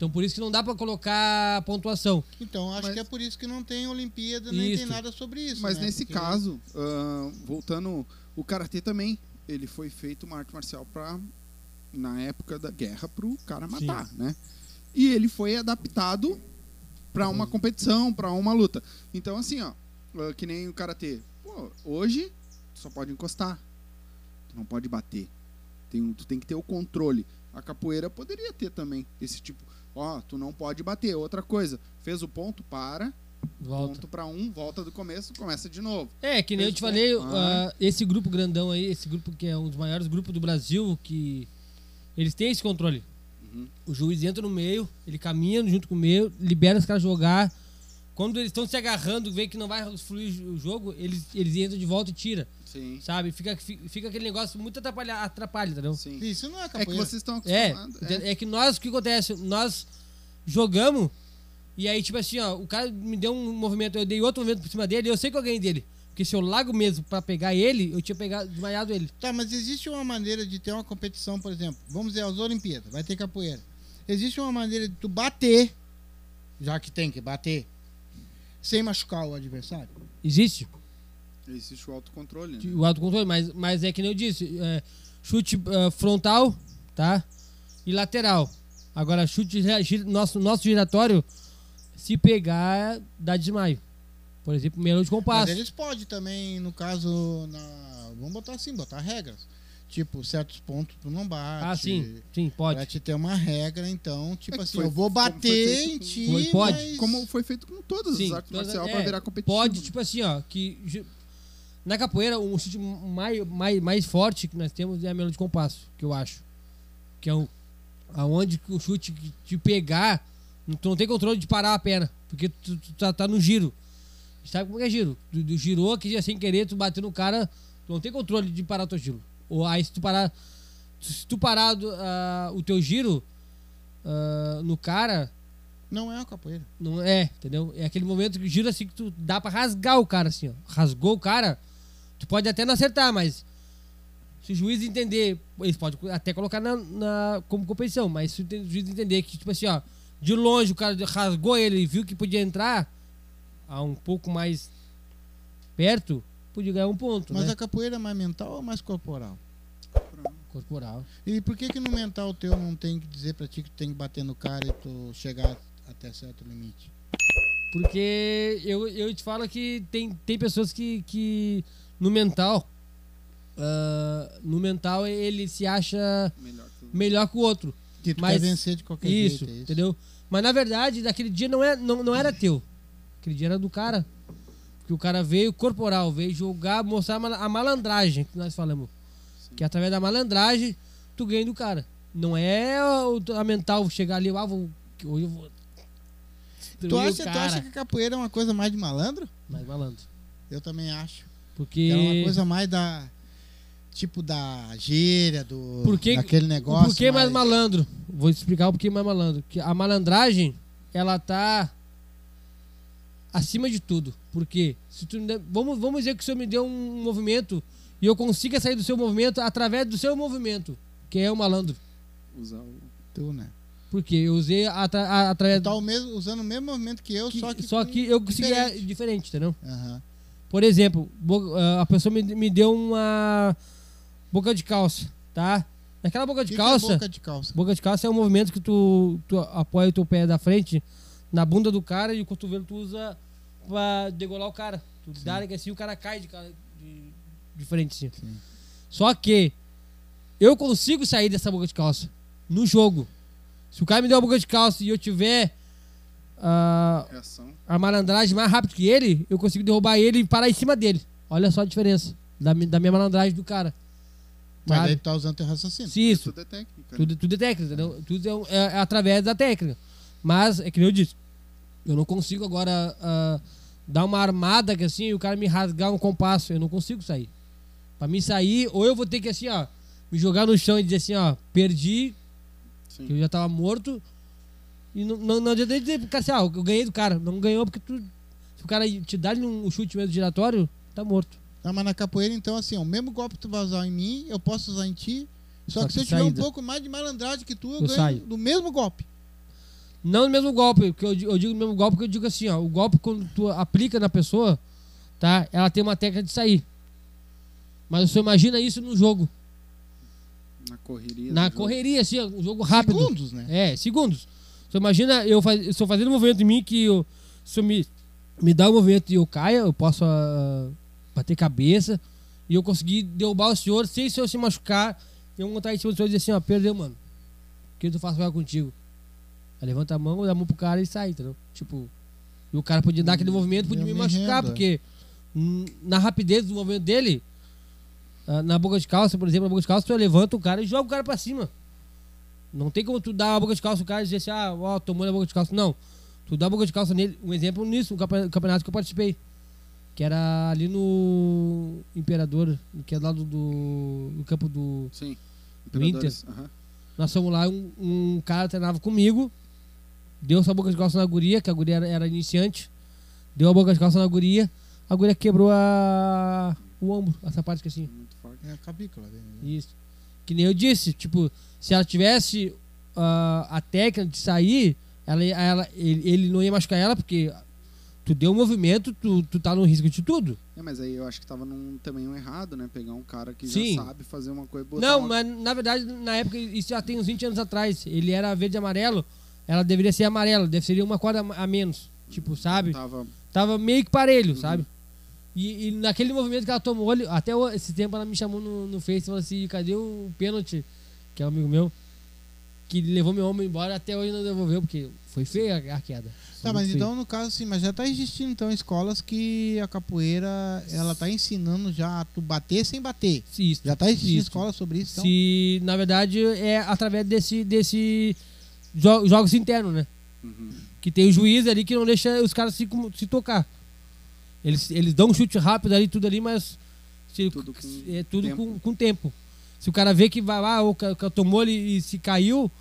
Então por isso que não dá pra colocar pontuação. Então, acho Mas- que é por isso que não tem Olimpíada, nem Isso. tem nada sobre isso. Mas né? nesse Porque- caso, ah, voltando, o karatê também, ele foi feito uma arte marcial para na época da guerra pro cara matar, né? E ele foi adaptado para uma competição, para uma luta. Então assim, ó, ah, que nem o karatê. Pô, hoje tu só pode encostar. Tu não pode bater. Tem, tu tem que ter o controle. A capoeira poderia ter também esse tipo, ó, tu não pode bater. Outra coisa, fez o ponto, para, Volta. ponto para um, volta do começo, começa de novo. É, que nem eu te falei, ah, esse grupo grandão aí, esse grupo que é um dos maiores grupos do Brasil, que eles têm esse controle. Uhum. O juiz entra no meio, ele caminha junto com o meio, libera os caras jogar. Quando eles estão se agarrando, vê que não vai fluir o jogo, eles, eles entram de volta e tira, Sim. sabe? Fica, fica, aquele negócio muito atrapalha, atrapalha entendeu? Sim. Isso não é É que capoeira. vocês estão É, acostumados. é, que nós, o que acontece? Nós jogamos e aí, tipo assim, ó, o cara me deu um movimento, eu dei outro movimento por cima dele e eu sei que eu ganhei dele. Porque se eu largo mesmo pra pegar ele, eu tinha pegado, desmaiado ele. Tá, mas existe uma maneira de ter uma competição, por exemplo, vamos dizer, as Olimpíadas, vai ter capoeira. Existe uma maneira de tu bater, já que tem que bater, sem machucar o adversário? Existe Existe o autocontrole. Né? o autocontrole, mas, mas é que nem eu disse, é, chute ah, frontal, tá? E lateral. Agora, chute gira- nosso, nosso giratório, se pegar, dá desmaio. Por exemplo, melão de compasso. Mas eles podem também, no caso, na... vamos botar assim, botar regras. Tipo, certos pontos tu não bate. Ah, sim, sim, pode. te ter uma regra, então, tipo É assim, foi- eu vou bater em ti, pode. mas- Como foi feito com todas Sim, as artes marciais é, pra virar competitivo. Pode, tipo assim, ó, que na capoeira o chute mais, mais, mais forte que nós temos é a melão de compasso, que eu acho. Que é o aonde que o chute que te pegar, não- tu não tem controle de parar a perna, porque tu, tu tá, tá no giro. Sabe como é é giro? Tu, tu girou que já sem querer tu bateu no cara, tu não tem controle de parar o teu giro. Ou aí se tu parar se tu parar ah, o teu giro ah, no cara, Não é uma capoeira. não é, entendeu? É aquele momento que gira assim que tu dá pra rasgar o cara assim, ó. Rasgou o cara, tu pode até não acertar, mas se o juiz entender, eles podem até colocar na, na- como competição, mas se o juiz entender que, tipo assim, ó, de longe o cara rasgou ele e viu que podia entrar a um pouco mais perto, podia ganhar um ponto, Mas né? a capoeira é mais mental ou mais corporal? Corporal. E por que que no mental teu não tem que dizer pra ti que tu tem que bater no cara e tu chegar até certo limite? Porque eu, eu te falo que tem, tem pessoas que, que no mental, ah, no mental ele se acha Melhor que o- melhor que o outro. Que tu Mas- quer vencer de qualquer Isso, jeito, é isso? entendeu? Mas na verdade, naquele dia não, é, não, não era teu. Aquele dia era do cara. Porque o cara veio corporal, veio jogar, mostrar a mala- a malandragem que nós falamos. Que através da malandragem, tu ganha do cara. Não é o- a mental chegar ali, ah, vou, que hoje eu vou. Tu acha, tu acha que a capoeira é uma coisa mais de malandro? Mais malandro. Eu também acho. Porque. Que é uma coisa mais da. Tipo da gíria, do. Por que- daquele negócio. porquê mais malandro? Vou explicar o porquê mais malandro. Que a malandragem, ela tá acima de tudo. Porque se tu me der- vamos, vamos dizer que o senhor me deu um movimento e eu consiga sair do seu movimento através do seu movimento, que é o malandro. Usar o... Tu, né? Porque eu usei atra- a- através Tá o mesmo, usando o mesmo movimento que eu, que- só que. só que eu consegui diferente. é diferente, entendeu? Aham. Por exemplo, ah, a pessoa me, deu uma boca de calça, tá? Naquela boca de que que é calça, boca de calça. Boca de calça é um movimento que tu, tu apoia o teu pé da frente na bunda do cara e o cotovelo tu usa pra degolar o cara. Tu dá que assim o cara cai de, de, de frente assim. Sim. Só que eu consigo sair dessa boca de calça no jogo. Se o cara me der uma boca de calça e eu tiver ah, reação. A malandragem mais rápido que ele, eu consigo derrubar ele e parar em cima dele. Olha só a diferença da, da minha malandragem do cara. Mas Sabe? tu tá usando teu raciocínio. Se isso. Tudo é técnica. né? Tudo, tudo é técnica, entendeu? Tudo é, um- é- é através da técnica. Mas, é que nem eu disse, eu não consigo agora ah, dar uma armada que assim, e o cara me rasgar um compasso, eu não consigo sair. Pra mim sair, ou eu vou ter que assim, ó, me jogar no chão e dizer assim, ó, perdi, Sim. que eu já tava morto. E não, não, não adianta dizer pro cara assim, ah, eu ganhei do cara. Não ganhou porque tu. Se o cara te dá um chute mesmo giratório, tá morto. Não, mas na capoeira, então, assim, ó, o mesmo golpe que tu vai usar em mim, eu posso usar em ti. Só, Só que que se eu tiver um pouco mais de malandragem que tu, eu, Eu ganho saio. do mesmo golpe. Não no mesmo golpe, porque eu, eu digo no mesmo golpe porque eu digo assim, ó, o golpe quando tu aplica na pessoa, tá? Ela tem uma técnica de sair. Mas você imagina isso no jogo. Na correria. Na do jogo. correria, assim, um jogo rápido. Segundos, né? É, segundos. Você imagina eu, faz, eu fazendo um movimento em mim que eu, se eu me, me dá um movimento e eu caia, eu posso ah, bater cabeça e eu conseguir derrubar o senhor sem se eu se machucar. Eu vou montar em cima do senhor e dizer assim, ó, perdeu, mano. O que tu faz agora contigo? Aí levanta a mão, dá a mão pro cara e sai, entendeu? Tipo, e o cara podia dar aquele movimento, podia eu me me machucar, porque na rapidez do movimento dele, ah, na boca de calça, por exemplo, na boca de calça, tu levanta o cara e joga o cara pra cima. Não tem como tu dar a boca de calça o cara e dizer assim, ah, ó, tomou na boca de calça. Não. Tu dá a boca de calça nele. Um exemplo nisso, um campe- campeonato que eu participei. Que era ali no Imperador, que é lá do, do, do campo do. Sim. Do Imperadores, aham. Nós fomos lá, um, um cara treinava comigo, deu sua boca de calça na guria, que a guria era, era iniciante, deu a boca de calça na guria, a guria quebrou a, o ombro, essa parte que assim. Muito forte. É a cavícula dele. né? Isso. Que nem eu disse, tipo, se ela tivesse ah, a técnica de sair, ela, ela, ele, ele não ia machucar ela, porque tu deu um movimento, tu, tu tá no risco de tudo. É, mas aí eu acho que tava num tamanho errado, né? Pegar um cara que Sim. já sabe fazer uma coisa. botar não, uma... mas na verdade, na época, isso já tem uns 20 anos atrás. Ele era verde e amarelo, ela deveria ser amarela, deve ser uma corda a menos. Tipo, sabe? Tava... Tava meio que parelho, Uhum. sabe? E, e naquele movimento que ela tomou, até esse tempo ela me chamou no, no Face e falou assim: cadê o pênalti? Que é um amigo meu, que levou meu ombro embora, até hoje não devolveu, porque foi feia a, queda. Tá, mas muito então, no caso, assim, mas já tá existindo, então, escolas que a capoeira, ela tá ensinando já a tu bater sem bater. feio. Isso, Já tá existindo isso. escola sobre isso, então. Se, na verdade, é através desse, desse jo- jogos internos, né? Uhum. Que tem o juiz ali que não deixa os caras se, se tocar. Eles, eles dão um chute rápido ali, tudo ali, mas se- Tudo com é tudo tempo. Com, com tempo. Se o cara vê que vai lá, o cara tomou ali e se caiu,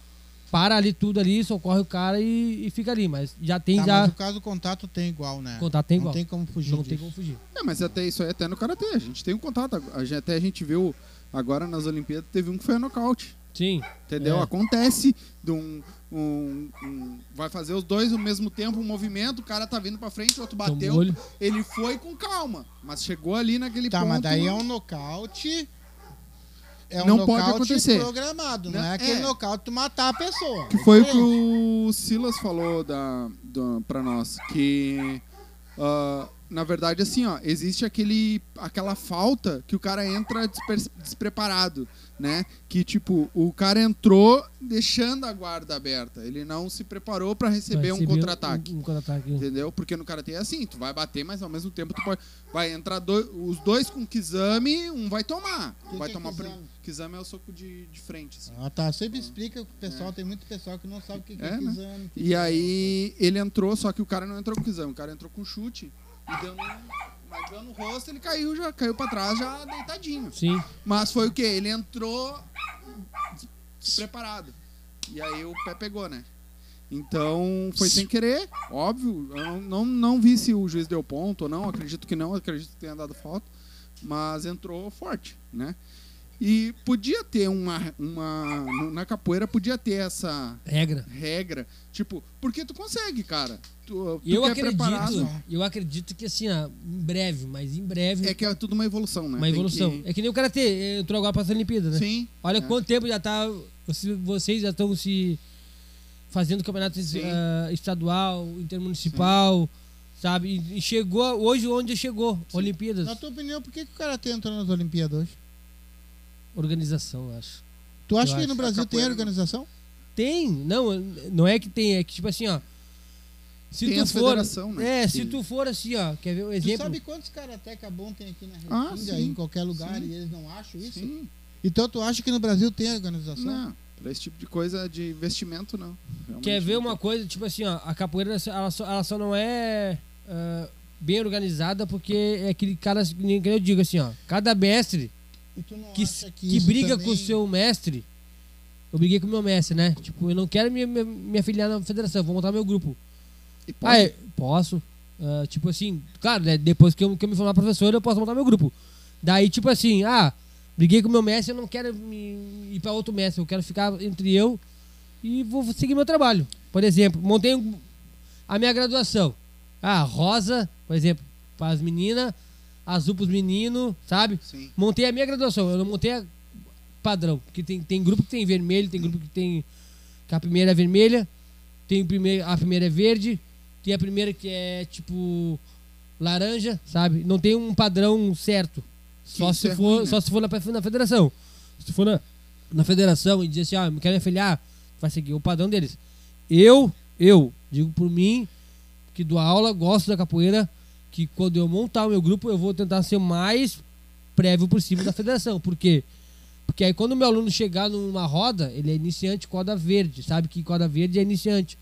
para ali tudo ali, socorre o cara e, e fica ali. Mas já tem Tá, já. mas o caso do contato tem igual, né? Contato tem Não igual. tem como fugir Não disso. tem como fugir. É, mas até isso aí até no karatê. A gente tem um contato. A gente, até a gente viu agora nas Olimpíadas, teve um que foi a nocaute. Sim. Entendeu? É. Acontece de um, um- um- Vai fazer os dois ao mesmo tempo, um movimento, o cara tá vindo pra frente, o outro bateu. Ele. Ele foi com calma, mas chegou ali naquele Tá, ponto. mas daí é um nocaute. É um Não pode acontecer. programado, não, Não, é aquele é. nocaute tu matar a pessoa. Que foi o que o Silas falou da, da, pra nós. Que, ah, na verdade, assim, ó, existe aquele, aquela falta que o cara entra desper- despreparado, né? Que, tipo, o cara entrou deixando a guarda aberta. Ele não se preparou pra receber um contra-ataque. Um, um contra-ataque. Entendeu? Porque no karatê é assim, tu vai bater, mas ao mesmo tempo tu pode. Vai entrar dois, os dois com kizame, um vai tomar. Que vai que é tomar kizame? prim- Kizame é o soco de, de frente, assim. Ah, tá. Sempre explica pro pessoal, tem muito pessoal que não sabe o que, que é, É, né? exame. que E que é- aí ele entrou, só que o cara não entrou com kizame, o cara entrou com chute e deu no, mas rosto, ele caiu já, caiu pra trás já deitadinho. Sim. Mas foi o quê? Ele entrou des- despreparado. E aí o pé pegou, né? Então foi sem querer, óbvio. Eu não, não, não vi se o juiz deu ponto ou não, acredito que não, acredito que tenha dado falta. Mas entrou forte, né? E podia ter uma. uma na capoeira podia ter essa Regra. regra. Tipo, porque tu consegue, cara. Tu, tu Eu acredito, preparado, eu acredito que assim, ó, em breve, mas em breve, É que é tudo uma evolução, né? uma Tem evolução. que- É que nem o Karatê, entrou agora para as Olimpíadas, né? Sim. Olha É. quanto tempo já tá. Vocês, já estão se fazendo campeonato Sim. ah, estadual, intermunicipal, sabe? E, chegou hoje onde chegou, Olimpíadas. Na tua opinião, por que, que o cara entrou nas Olimpíadas hoje? Organização, eu acho. Tu acha Eu que acho. no Brasil tem organização? Tem, não, não é que tem, é que tipo assim, ó. Se Tem tu as for, né? É, se tu for assim, ó, quer ver um Tu exemplo? sabe quantos karateca bom tem aqui na Ah, Restinga, sim. em qualquer lugar, Sim. e eles não acham isso? Sim. Então tu acha que no Brasil tem organização? Não, pra esse tipo de coisa de investimento, não. Realmente Quer ver não uma coisa, tipo assim, ó, a capoeira ela só, ela só não é ah, bem organizada, porque é aquele cara que nem que eu digo assim, ó. Cada mestre Que, que isso briga também- com o seu mestre. Eu briguei com o meu mestre, né? Tipo, eu não quero me, me, me afiliar na federação, vou montar meu grupo. E pode, Ah, é, posso. Ah, tipo assim, claro, né, depois que eu, que eu me formar professor, eu posso montar meu grupo. Daí, tipo assim, ah, briguei com o meu mestre, eu não quero me, ir pra outro mestre, eu quero ficar entre eu e vou seguir meu trabalho. Por exemplo, montei um- a minha graduação. Ah, rosa, por exemplo, para as meninas, azul pros meninos, sabe? Sim. Montei a minha graduação, eu não montei a padrão. Porque tem, tem grupo que tem vermelho, tem grupo que tem. que a primeira é vermelha, tem primeiro, a primeira é verde, tem a primeira que é tipo laranja, sabe? Não tem um padrão certo. Só Isso se, é for, ruim, né? só se for na, na federação. Se for na, na federação e dizer assim, ah, eu quero me afiliar, vai seguir o padrão deles. Eu, eu, digo por mim, que dou aula, gosto da capoeira, que quando eu montar o meu grupo, eu vou tentar ser o mais prévio possível da federação. Por quê? Porque aí quando o meu aluno chegar numa roda, ele é iniciante corda verde, sabe que corda verde é iniciante,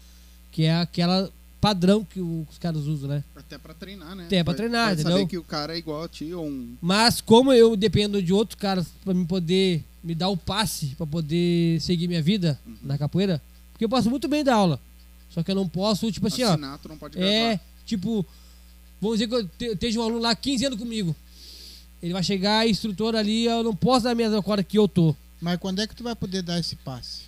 que é aquela padrão que os caras usam, né? Até pra treinar, né? Até pra treinar, vai entendeu? saber que o cara é igual a ti ou um... Mas como eu dependo de outros caras pra me poder me dar o passe pra poder seguir minha vida na capoeira, porque eu posso muito bem dar aula. Só que eu não posso, tipo assim, ó, assinar, tu não pode é, tipo, vamos dizer que eu te- eu esteja um aluno lá 15 anos comigo. Ele vai chegar, instrutor ali, eu não posso dar a mesma corda que eu tô. Mas quando é que tu vai poder dar esse passe?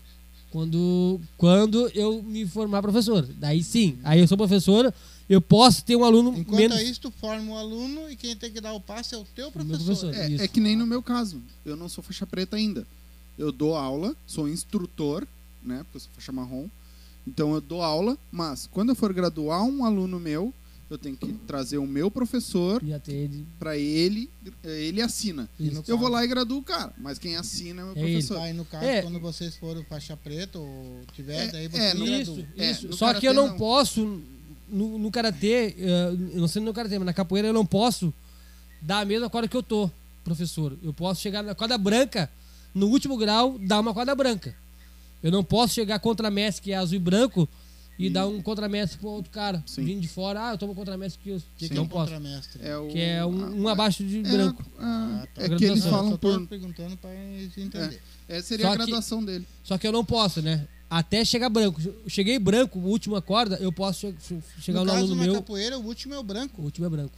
Quando, quando eu me formar professor. Daí sim. Aí eu sou professor, eu posso ter um aluno Enquanto menos. isso, tu forma o aluno e quem tem que dar o passe é o teu professor. professor. É, é que nem no meu caso. Eu não sou faixa preta ainda. Eu dou aula, sou instrutor, né? Porque eu sou faixa marrom. Então eu dou aula, mas quando eu for graduar um aluno meu, eu tenho que trazer o meu professor ter ele. pra ele, ele assina. E Eu vou lá e graduo o cara, mas quem assina é o meu É professor. E no caso, É. quando vocês forem faixa preta ou tiver, É, daí é, você Isso, gradua. É, isso. no Só que eu não, não. posso, no, no karatê, eu não sei no karatê, mas na capoeira eu não posso dar a mesma corda que eu tô, professor. Eu posso chegar na corda branca, no último grau, dar uma corda branca. Eu não posso chegar contra a mestre, que é azul e branco, e dar um contramestre pro outro cara. Sim. Vindo de fora, ah, eu tomo contramestre que eu que Sim, não um posso. contramestre. É o, Que é um, um a- abaixo de é, branco. a- Ah, tá. é que eles falam por. perguntando pra entender. É, seria Só a que- graduação dele. Só que eu não posso, né? Até chegar branco. Cheguei branco, última corda, eu posso che- che- chegar no no, caso, aluno na meu. capoeira, o último é o branco. O último é branco.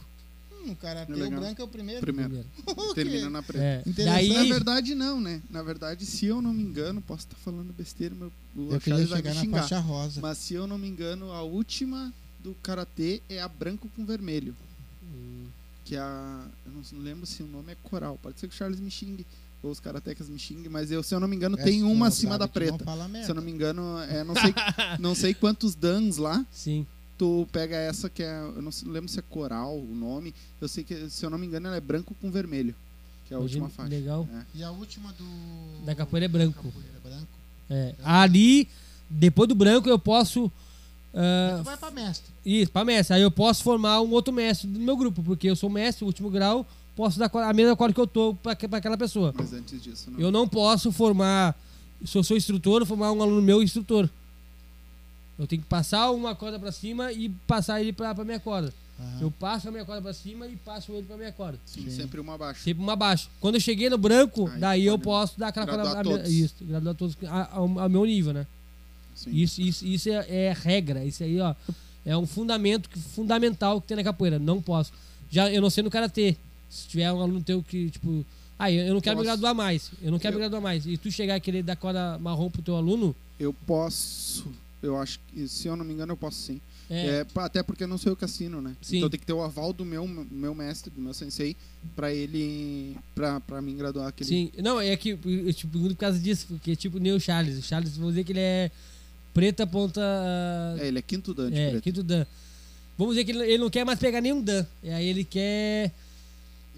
Hum, no karatê, É branco é o primeiro. Primeiro. primeiro. Termina na preta. É. Interessante. Na Daí, verdade, não, né? Na verdade, se eu não me engano, posso estar falando besteira, meu, o Eu queria vai me chegar na xingar. faixa rosa. Mas se eu não me engano, a última do karatê é a branco com vermelho. Hum, Que é a. Eu não lembro se o nome é coral. Pode ser que o Charles me xingue. Ou os karatecas me xinguem, mas eu, se eu não me engano, É, tem uma acima da preta. Se eu não me engano, é, não, sei, não sei quantos dans lá. sim. Tu pega essa que é. Eu não lembro se é coral o nome. Eu sei que, se eu não me engano, ela é branco com vermelho. Que é a Hoje, última faixa. Legal. E a última do. Da capoeira é branco. Capoeira é branco. É. Ali, depois do branco, eu posso. Tu vai pra mestre. isso, pra mestre. Aí eu posso formar um outro mestre do meu grupo, porque eu sou mestre, último grau, posso dar a mesma corda que eu tô pra, pra aquela pessoa. Mas antes disso, não. Eu não posso formar, se eu sou instrutor, formar um aluno meu instrutor. Eu tenho que passar uma corda pra cima e passar ele pra, pra minha corda. Aham. Eu passo a minha corda pra cima e passo ele pra minha corda. Sim, Sim. sempre uma abaixo. Sempre uma abaixo. Quando eu cheguei no branco, Aí daí eu posso dar aquela corda a minha- todos. Isso, graduar todos a- ao, ao meu nível, né? Sim. Isso, isso, isso é, é regra. Isso aí, ó, é um fundamento que- fundamental que tem na capoeira. Não posso. Já eu não sei no karatê. Se tiver um aluno teu que, tipo, ah, eu, eu não quero me Posso. graduar mais. Eu não quero Eu- me graduar mais. E tu chegar e querer dar corda marrom pro teu aluno, Eu posso. Eu acho que, se eu não me engano, eu posso sim. é, É, até porque eu não sou eu que assino, né? Sim. Então tem que ter o aval do meu, meu mestre, do meu sensei, pra ele. pra, pra mim graduar aquele. sim. Não, é que eu te pergunto por causa disso, porque, tipo, nem o Charles. O Charles, vamos dizer que ele é preta ponta. É, ele é quinto dan de É, quinto Dan. Vamos dizer que ele, ele não quer mais pegar nenhum Dan. E aí ele quer.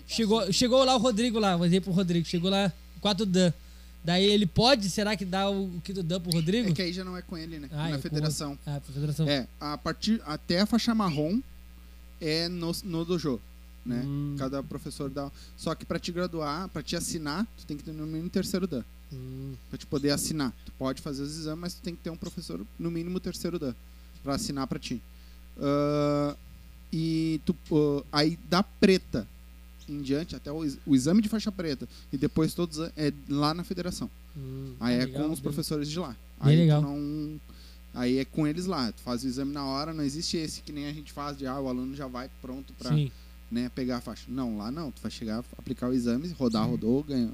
Chegou, chegou lá o Rodrigo lá, vou dizer pro Rodrigo, chegou lá quatro Dan. Daí ele pode, será que dá o, quinto Dan pro Rodrigo? É que aí já não é com ele, né? Ah, é é na com federação. Ah, pra federação. É, a partir. Até a faixa marrom é no, no dojo. Né? Hum, Cada professor dá. Só que pra te graduar, pra te assinar, tu tem que ter no mínimo terceiro dan. hum, Pra te poder assinar. Tu pode fazer os exames, mas tu tem que ter um professor no mínimo terceiro dan. Pra assinar pra ti. Ah, E tu, uh, aí da preta em diante, até o, o exame de faixa preta, e depois todos é lá na federação. Hum, Aí é legal, com os bem- professores de lá. Aí legal. não. Aí é com eles lá. Tu faz o exame na hora, não existe esse que nem a gente faz de ah, o aluno já vai pronto pra Sim. né, pegar a faixa. Não, lá não. Tu vai chegar, aplicar o exame, rodar, rodou, ganhou.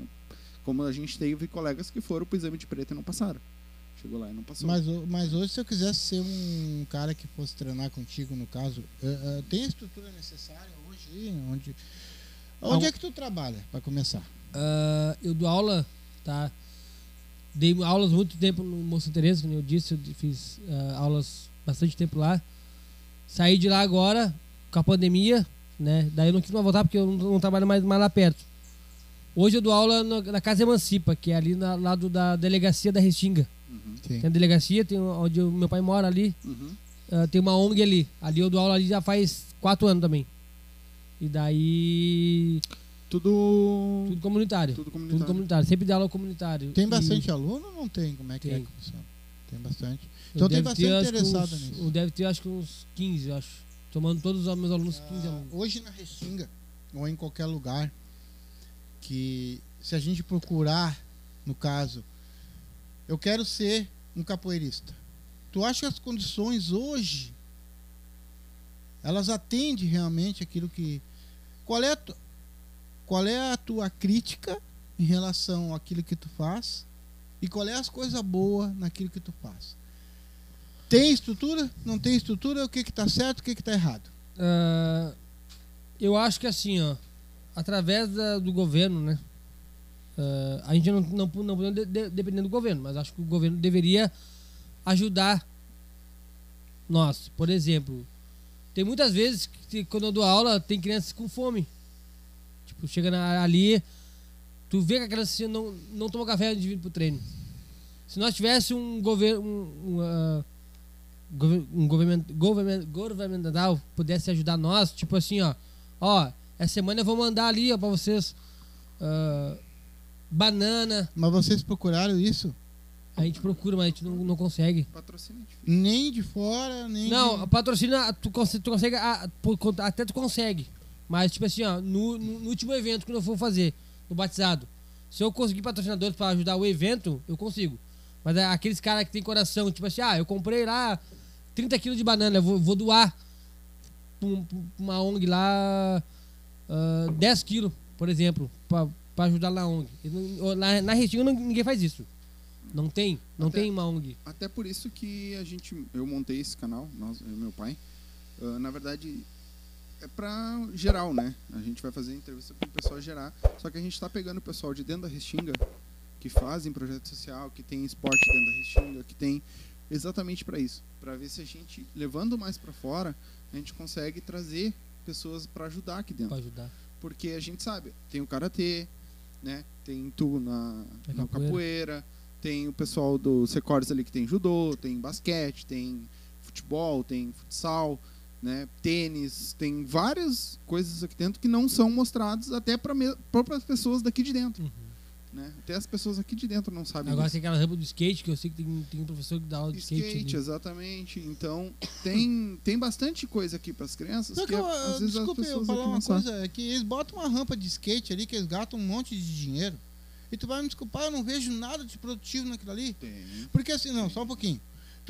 Como a gente teve colegas que foram pro exame de preto e não passaram. Chegou lá e não passou. Mas, mas hoje, se eu quisesse ser um cara que fosse treinar contigo, no caso, eh, eh, tem a estrutura necessária hoje? Onde, onde Não. é que tu trabalha, para começar? Ah, eu dou aula, tá? Dei aulas muito tempo no Moça Teresa, como eu disse, eu fiz ah, aulas bastante tempo lá. Saí de lá agora, com a pandemia, né? Daí eu não quis mais voltar porque eu não, não trabalho mais, mais lá perto. Hoje eu dou aula na, na Casa Emancipa, que é ali na, lado da delegacia da Restinga. Uhum. Tem a delegacia, tem onde o meu pai mora ali. uhum. Ah, tem uma ONG ali. Ali eu dou aula ali já faz quatro anos também. E daí. Tudo. Tudo comunitário. Tudo Tudo comunitário. comunitário. Sempre dá aula comunitário. Tem E bastante aluno ou não tem? Como é que é Tem. funciona? Tem bastante. eu Então tem deve ter, bastante que interessado uns- nisso. eu Deve ter acho que uns 15, eu acho. Tomando todos os meus alunos, 15 Ah, alunos. hoje na Restinga, ou em qualquer lugar, que se a gente procurar, no caso, eu quero ser um capoeirista. Tu acha que as condições hoje elas atendem realmente aquilo que. Qual é a, tu- qual é a tua crítica em relação àquilo que tu faz? E qual é as coisas boas naquilo que tu faz? Tem estrutura? Não tem estrutura? O que que tá certo? O que que tá errado? Ah, eu acho que assim, ó, através da- do governo, né? ah, a gente não, não, não podemos de- de- depender do governo, mas acho que o governo deveria ajudar nós. Por exemplo, tem muitas vezes que quando eu dou aula, tem crianças com fome. Tipo, chega na- ali, tu vê que a criança assim, não, não toma café antes de vir pro treino. Se nós tivesse um governo. Um, um, gover- um government, pudesse ajudar nós, tipo assim, ó, ó, essa semana eu vou mandar ali, ó, pra vocês ah, banana. Mas vocês procuraram isso? A gente procura, mas a gente não, não consegue. Patrocínio é difícil. Nem de fora, nem Não, de... a patrocina, tu consegue, tu consegue ah, por conta- até tu consegue. Mas, tipo assim, ó, no, no- último evento que eu for fazer, no batizado, se eu conseguir patrocinadores pra ajudar o evento, eu consigo. Mas é aqueles caras que tem coração, tipo assim, ah, eu comprei lá 30 quilos de banana, eu vou, vou doar pra um- uma ONG lá ah, 10 quilos, por exemplo, pra, pra ajudar na ONG. E não- Lá na Restinga ninguém faz isso. Não tem, não Até- tem uma ONG. Até por isso que a gente, eu montei esse canal, nós, eu meu pai. Ah, na verdade, é pra geral, né? A gente vai fazer entrevista com o pessoal geral. Só que a gente tá pegando o pessoal de dentro da Restinga, que fazem projeto social, que tem esporte dentro da Restinga, que tem exatamente para isso, para ver se a gente levando mais para fora, a gente consegue trazer pessoas para ajudar aqui dentro Pra ajudar. porque a gente sabe, tem o karatê, né? Tem tu na, É na capoeira. capoeira, tem o pessoal do Secores ali que tem judô, tem basquete, tem futebol, tem futsal, né? Tênis, tem várias coisas aqui dentro que não são mostradas até para próprias pessoas daqui de dentro, Uhum. né? Até as pessoas aqui de dentro não sabem Agora disso. tem aquela rampa do skate, que eu sei que tem, tem um professor que dá aula de skate. Skate, ali. exatamente. Então, tem, tem bastante coisa aqui para as crianças que, eu, às vezes desculpa as eu pessoas falar aqui uma não sabem. coisa, é que eles botam uma rampa de skate ali que eles gastam um monte de dinheiro. E tu vai me desculpar, eu não vejo nada de produtivo naquilo ali. Tem. Porque assim, não, só um pouquinho.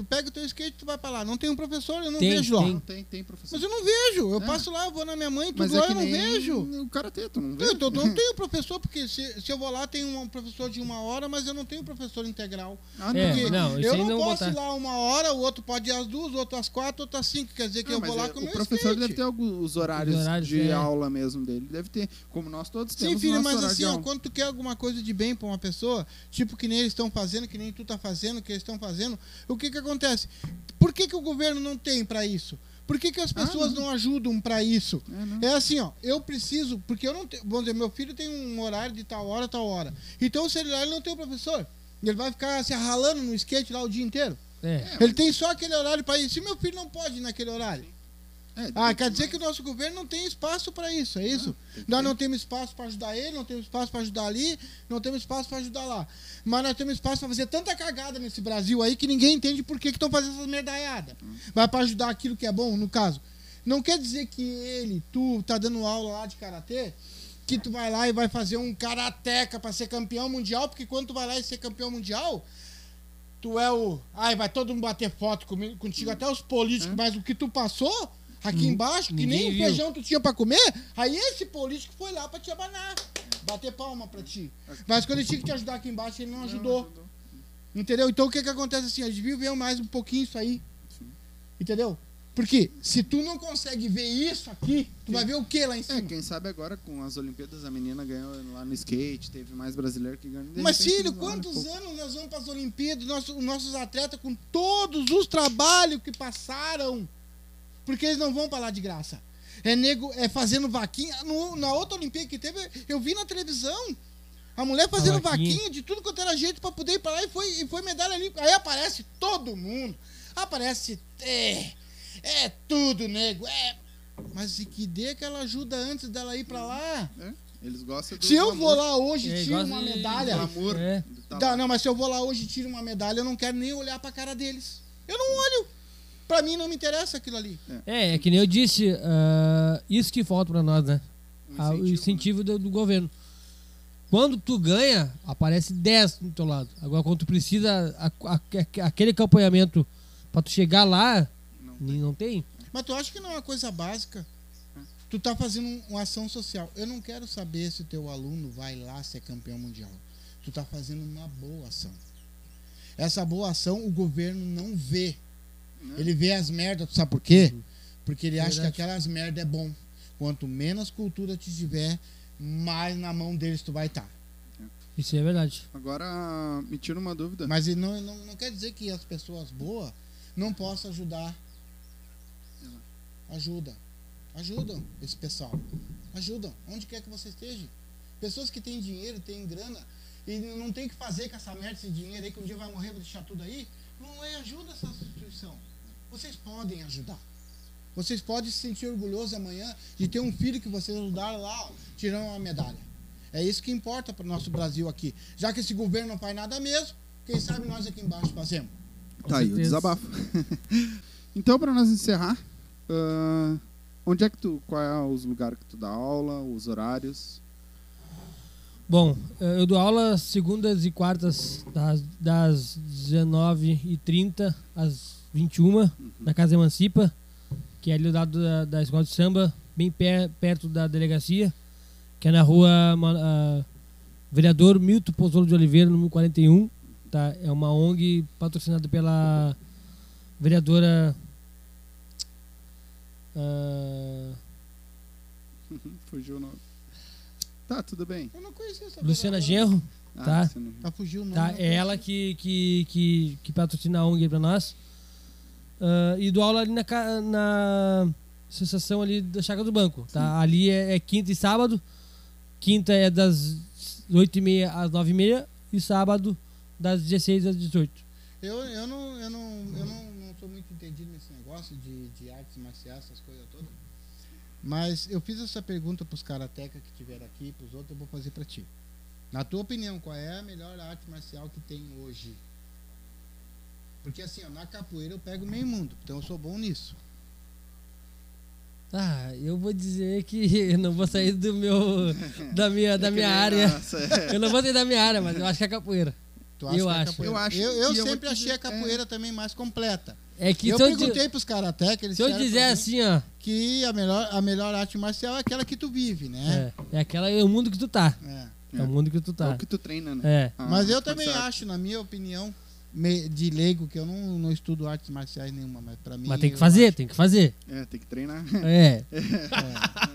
Tu pega o teu skate, tu vai pra lá. Não tem um professor, eu não Tem, vejo lá. tem. Não, tem, tem professor. Mas eu não vejo. Eu É. passo lá, eu vou na minha mãe, tudo Mas lá, é eu não vejo. o karatê, tu não vê? Eu, eu não tenho professor, porque se, se eu vou lá, tem um professor de uma hora, mas eu não tenho professor integral. Ah, É, Porque não, isso eu não, não posso botar. ir lá uma hora, o outro pode ir às duas, o outro às quatro, o outro às cinco. Quer dizer que Ah, eu vou lá é, com o o meu professor skate. deve ter alguns horários, Os horários, de é. aula mesmo dele. Deve ter, como nós todos Sim, temos filho, nosso mas assim, ó, quando tu quer alguma coisa de bem pra uma pessoa, tipo que nem eles estão fazendo, que nem tu tá fazendo, que eles estão fazendo, o que que acontece? Por que que o governo não tem pra isso? Por que, que as Ah, pessoas não. não. ajudam pra isso? É. É assim, ó, eu preciso, porque eu não tenho, vamos dizer, meu filho tem um horário de tal hora, tal hora. Então, se ele lá, ele não tem o professor. Ele vai ficar se arralando no skate lá o dia inteiro. É. Ele tem só aquele horário pra ir. Se meu filho não pode ir naquele horário. É, Ah, quer dizer que o nosso governo não tem espaço para isso, é isso? que Nós não temos espaço para ajudar ele, não temos espaço para ajudar ali, não temos espaço para ajudar lá. Mas nós temos espaço para fazer tanta cagada nesse Brasil aí que ninguém entende por que estão fazendo essas merdaiadas. Hum. Mas para ajudar aquilo que é bom, no caso. Não quer dizer que ele, tu, tá dando aula lá de karatê, que tu vai lá e vai fazer um karateca pra ser campeão mundial, porque quando tu vai lá e ser campeão mundial, tu é o. Ai, vai todo mundo bater foto comigo, contigo, até os políticos, mas o que tu passou aqui embaixo, que nem o viu. feijão tu tinha pra comer, aí esse político foi lá pra te abanar. Bater palma pra ti. Mas quando ele tinha que te ajudar aqui embaixo, ele não ajudou. Entendeu? Então o que que acontece assim? A gente viu ver mais um pouquinho isso aí. Entendeu? Porque se tu não consegue ver isso aqui, tu vai ver o que lá em É, cima? quem sabe agora com as Olimpíadas a menina ganhou lá no skate, teve mais brasileiro que ganhou. Mas filho, vão, quantos anos nós vamos para as Olimpíadas, nosso- os nossos atletas com todos os trabalhos que passaram? Porque eles não vão para lá de graça. É nego, é fazendo vaquinha. No- na outra Olimpíada que teve, eu vi na televisão. A mulher fazendo vaquinha. vaquinha de tudo quanto era jeito para poder ir para lá e foi, e foi medalha ali. Aí aparece todo mundo. Aparece. É, é tudo, nego. É. Mas e que dê aquela ajuda antes dela ir para lá? é, eles gostam do Se eu glamour, vou lá hoje e É, tiro uma de- medalha. glamour É. do tá Tá, lá. não, mas se eu vou lá hoje e tiro uma medalha, eu não quero nem olhar pra cara deles. Eu não olho. Pra mim não me interessa aquilo ali. É, é que nem eu disse, ah, isso que falta pra nós, né? Um Ah, o incentivo, incentivo do, do governo. Quando tu ganha, aparece 10 do teu lado. Agora, quando tu precisa, a- a- aquele acompanhamento pra tu chegar lá, Não nem- não tem. Mas tu acha que não é uma coisa básica? Tu tá fazendo um- uma ação social. Eu não quero saber se teu aluno vai lá ser campeão mundial. Tu tá fazendo uma boa ação. Essa boa ação o governo não vê. Né? Ele vê as merdas, tu sabe por quê? Porque ele acha que Verdade. aquelas merdas é bom. Quanto menos cultura tu tiver, mais na mão deles tu vai estar. Isso é verdade. Agora, me tira uma dúvida. Mas não, não, não quer dizer que as pessoas boas não possam ajudar. Ajuda. Ajudam esse pessoal. Ajudam. Onde quer que você esteja. Pessoas que têm dinheiro, têm grana, e não tem o que fazer com essa merda, esse dinheiro aí, que um dia vai morrer, vai deixar tudo aí. Não é ajuda essa instituição. Vocês podem ajudar. Vocês podem se sentir orgulhosos amanhã de ter um filho que vocês ajudaram lá, ó, tirando uma medalha. É isso que importa para o nosso Brasil aqui. Já que esse governo não faz nada mesmo, quem sabe nós aqui embaixo fazemos. Tá aí o desabafo. então, para nós encerrar, ah, onde é que tu. Qual é os lugares que tu dá aula, os horários? Bom, eh, eu dou aula segundas e quartas das, das 19h30 às 21 na Casa Emancipa, que é ali do lado da, da escola de samba, bem per- perto da delegacia, que é na rua Vereador Milton Pozzolo de Oliveira, número 41. Tá? É uma ONG patrocinada pela vereadora. ah, Fugiu o nome. Tá, tudo bem. Eu não conhecia essa Luciana vereadora. Genro. Ah, Tá. não- Tá fugiu o nome. Tá? não É conhecia. ela que, que, que, que patrocina a ONG aí pra nós. Ah, e dou aula ali na, na associação ali da Chácara do Banco. Tá? Ali é, é quinta e sábado. Quinta é das 8h30 às 9h30 e sábado das 16 às 18 Eu, eu, não, eu, não, eu não, não sou muito entendido nesse negócio de, de artes marciais, essas coisas todas. Mas eu fiz essa pergunta pros karatecas que tiveram aqui, pros outros, eu vou fazer pra ti. Na tua opinião, qual é a melhor arte marcial que tem hoje? Porque assim, ó, na capoeira eu pego meio mundo, então eu sou bom nisso. Ah, eu vou dizer que eu não vou sair do meu da minha, da É que minha área. nossa, é. Eu não vou sair da minha área, mas eu acho que é capoeira. Tu Eu que é acho. capoeira? Eu acho Eu, eu que sempre achei dizer- a capoeira também mais completa. É que eu se eu, di- perguntei pros karatecas, eles se eu dizer assim, ó, que a melhor, a melhor arte marcial é aquela que tu vive, né? é, é aquela é o mundo que tu tá. É. É, o mundo que tu É tá. o que tu treina, né? É. Ah, Mas eu tá também certo. acho, na minha opinião, de leigo, que eu não, não estudo artes marciais nenhuma, mas pra mim. Mas tem que fazer, tem que fazer. É, tem que treinar. É. acho- é,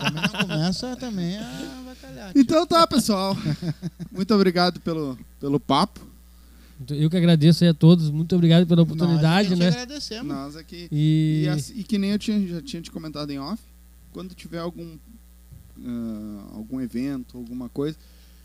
também não começa também a bacalhar. Então tá, pessoal. Muito obrigado pelo, pelo papo. Eu que agradeço aí a todos. Muito obrigado pela Nós oportunidade, é que te né? agradecemos. Nós aqui. E, E, assim- e que nem eu tinha, já tinha te comentado em off, quando tiver algum ah, algum evento, alguma coisa,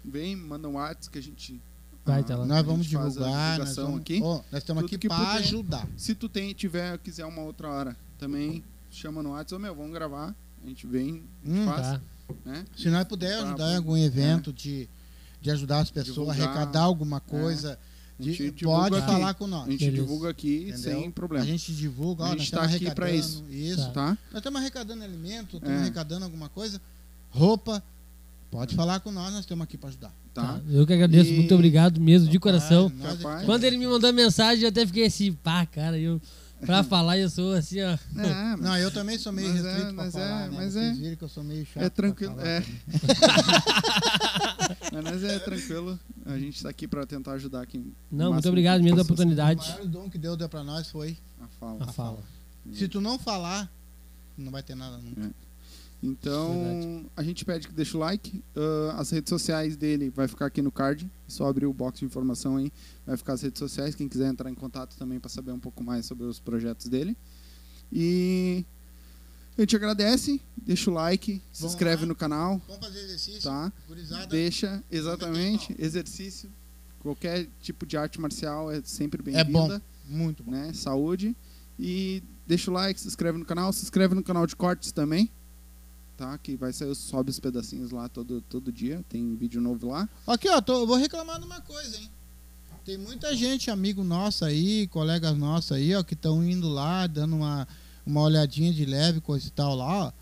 vem, manda um WhatsApp que a gente. Vai, tá lá. a Nós vamos a divulgar, nós, vamos, aqui. Ó, nós estamos Tudo aqui para ajudar. Se tu tem, tiver, quiser uma outra hora também, chama no WhatsApp, meu, vamos gravar. A gente vem, a gente Hum, faz, tá. né? Se nós puder Tá ajudar em algum evento de, de ajudar as pessoas, Divulgar. arrecadar alguma coisa, A gente De- pode aqui. falar com A nós. gente Beleza. divulga aqui Entendeu? sem problema. A gente divulga, ó, A gente estamos tá aqui pra arrecadando isso. Tá. Tá? Nós estamos arrecadando alimento, estamos É. arrecadando alguma coisa, roupa. Pode falar com nós, nós estamos aqui para ajudar. Tá? Eu que agradeço, E- muito obrigado mesmo, de coração. Rapaz. Quando ele me mandou mensagem, eu até fiquei assim, pá, cara, eu. Pra falar, eu sou assim, ó. É, mas Não, eu também sou meio Mas é, restrito mas pra é, falar, né? mas Vocês é- viram que eu sou meio chato. é pra tranquilo. falar É. também. Mas é tranquilo. A gente tá aqui pra tentar ajudar aqui. Não, muito obrigado mesmo da possa ser. O oportunidade. maior dom que Deus deu pra nós foi. A fala. A fala. Se tu não falar, não vai ter nada nunca. Então, Verdade. a gente pede que deixe o like. Ah, as redes sociais dele vai ficar aqui no card. Só abrir o box de informação aí. Vai ficar as redes sociais. Quem quiser entrar em contato também para saber um pouco mais sobre os projetos dele. E a gente agradece. Deixa o like. Se Vamos inscreve lá. no canal. Vamos fazer exercício, Tá? gurizada. Deixa, exatamente. Exercício. Qualquer tipo de arte marcial é sempre É bom. bem-vinda. Muito bom. né? Saúde. E deixa o like, se inscreve no canal, se inscreve no canal de cortes também. Tá? Que vai sair, sobe os pedacinhos lá todo, todo dia. Tem vídeo novo lá. Aqui, ó, tô, eu vou reclamar de uma coisa, hein? Tem muita gente, amigo nosso aí, colegas nossos aí, ó, que estão indo lá, dando uma, uma olhadinha de leve, coisa e tal lá, ó.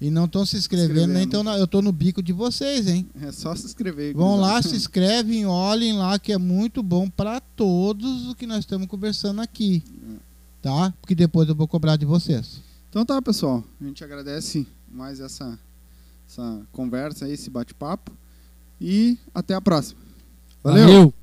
E não estão se inscrevendo, nem tão na- eu tô no bico de vocês, hein? É só se inscrever. Vão lá, se inscrevem, olhem lá, que é muito bom pra todos o que nós estamos conversando aqui. Tá? Porque depois eu vou cobrar de vocês. Então tá, pessoal. A gente agradece mais essa, essa conversa esse bate-papo. E até a próxima. Valeu. Valeu.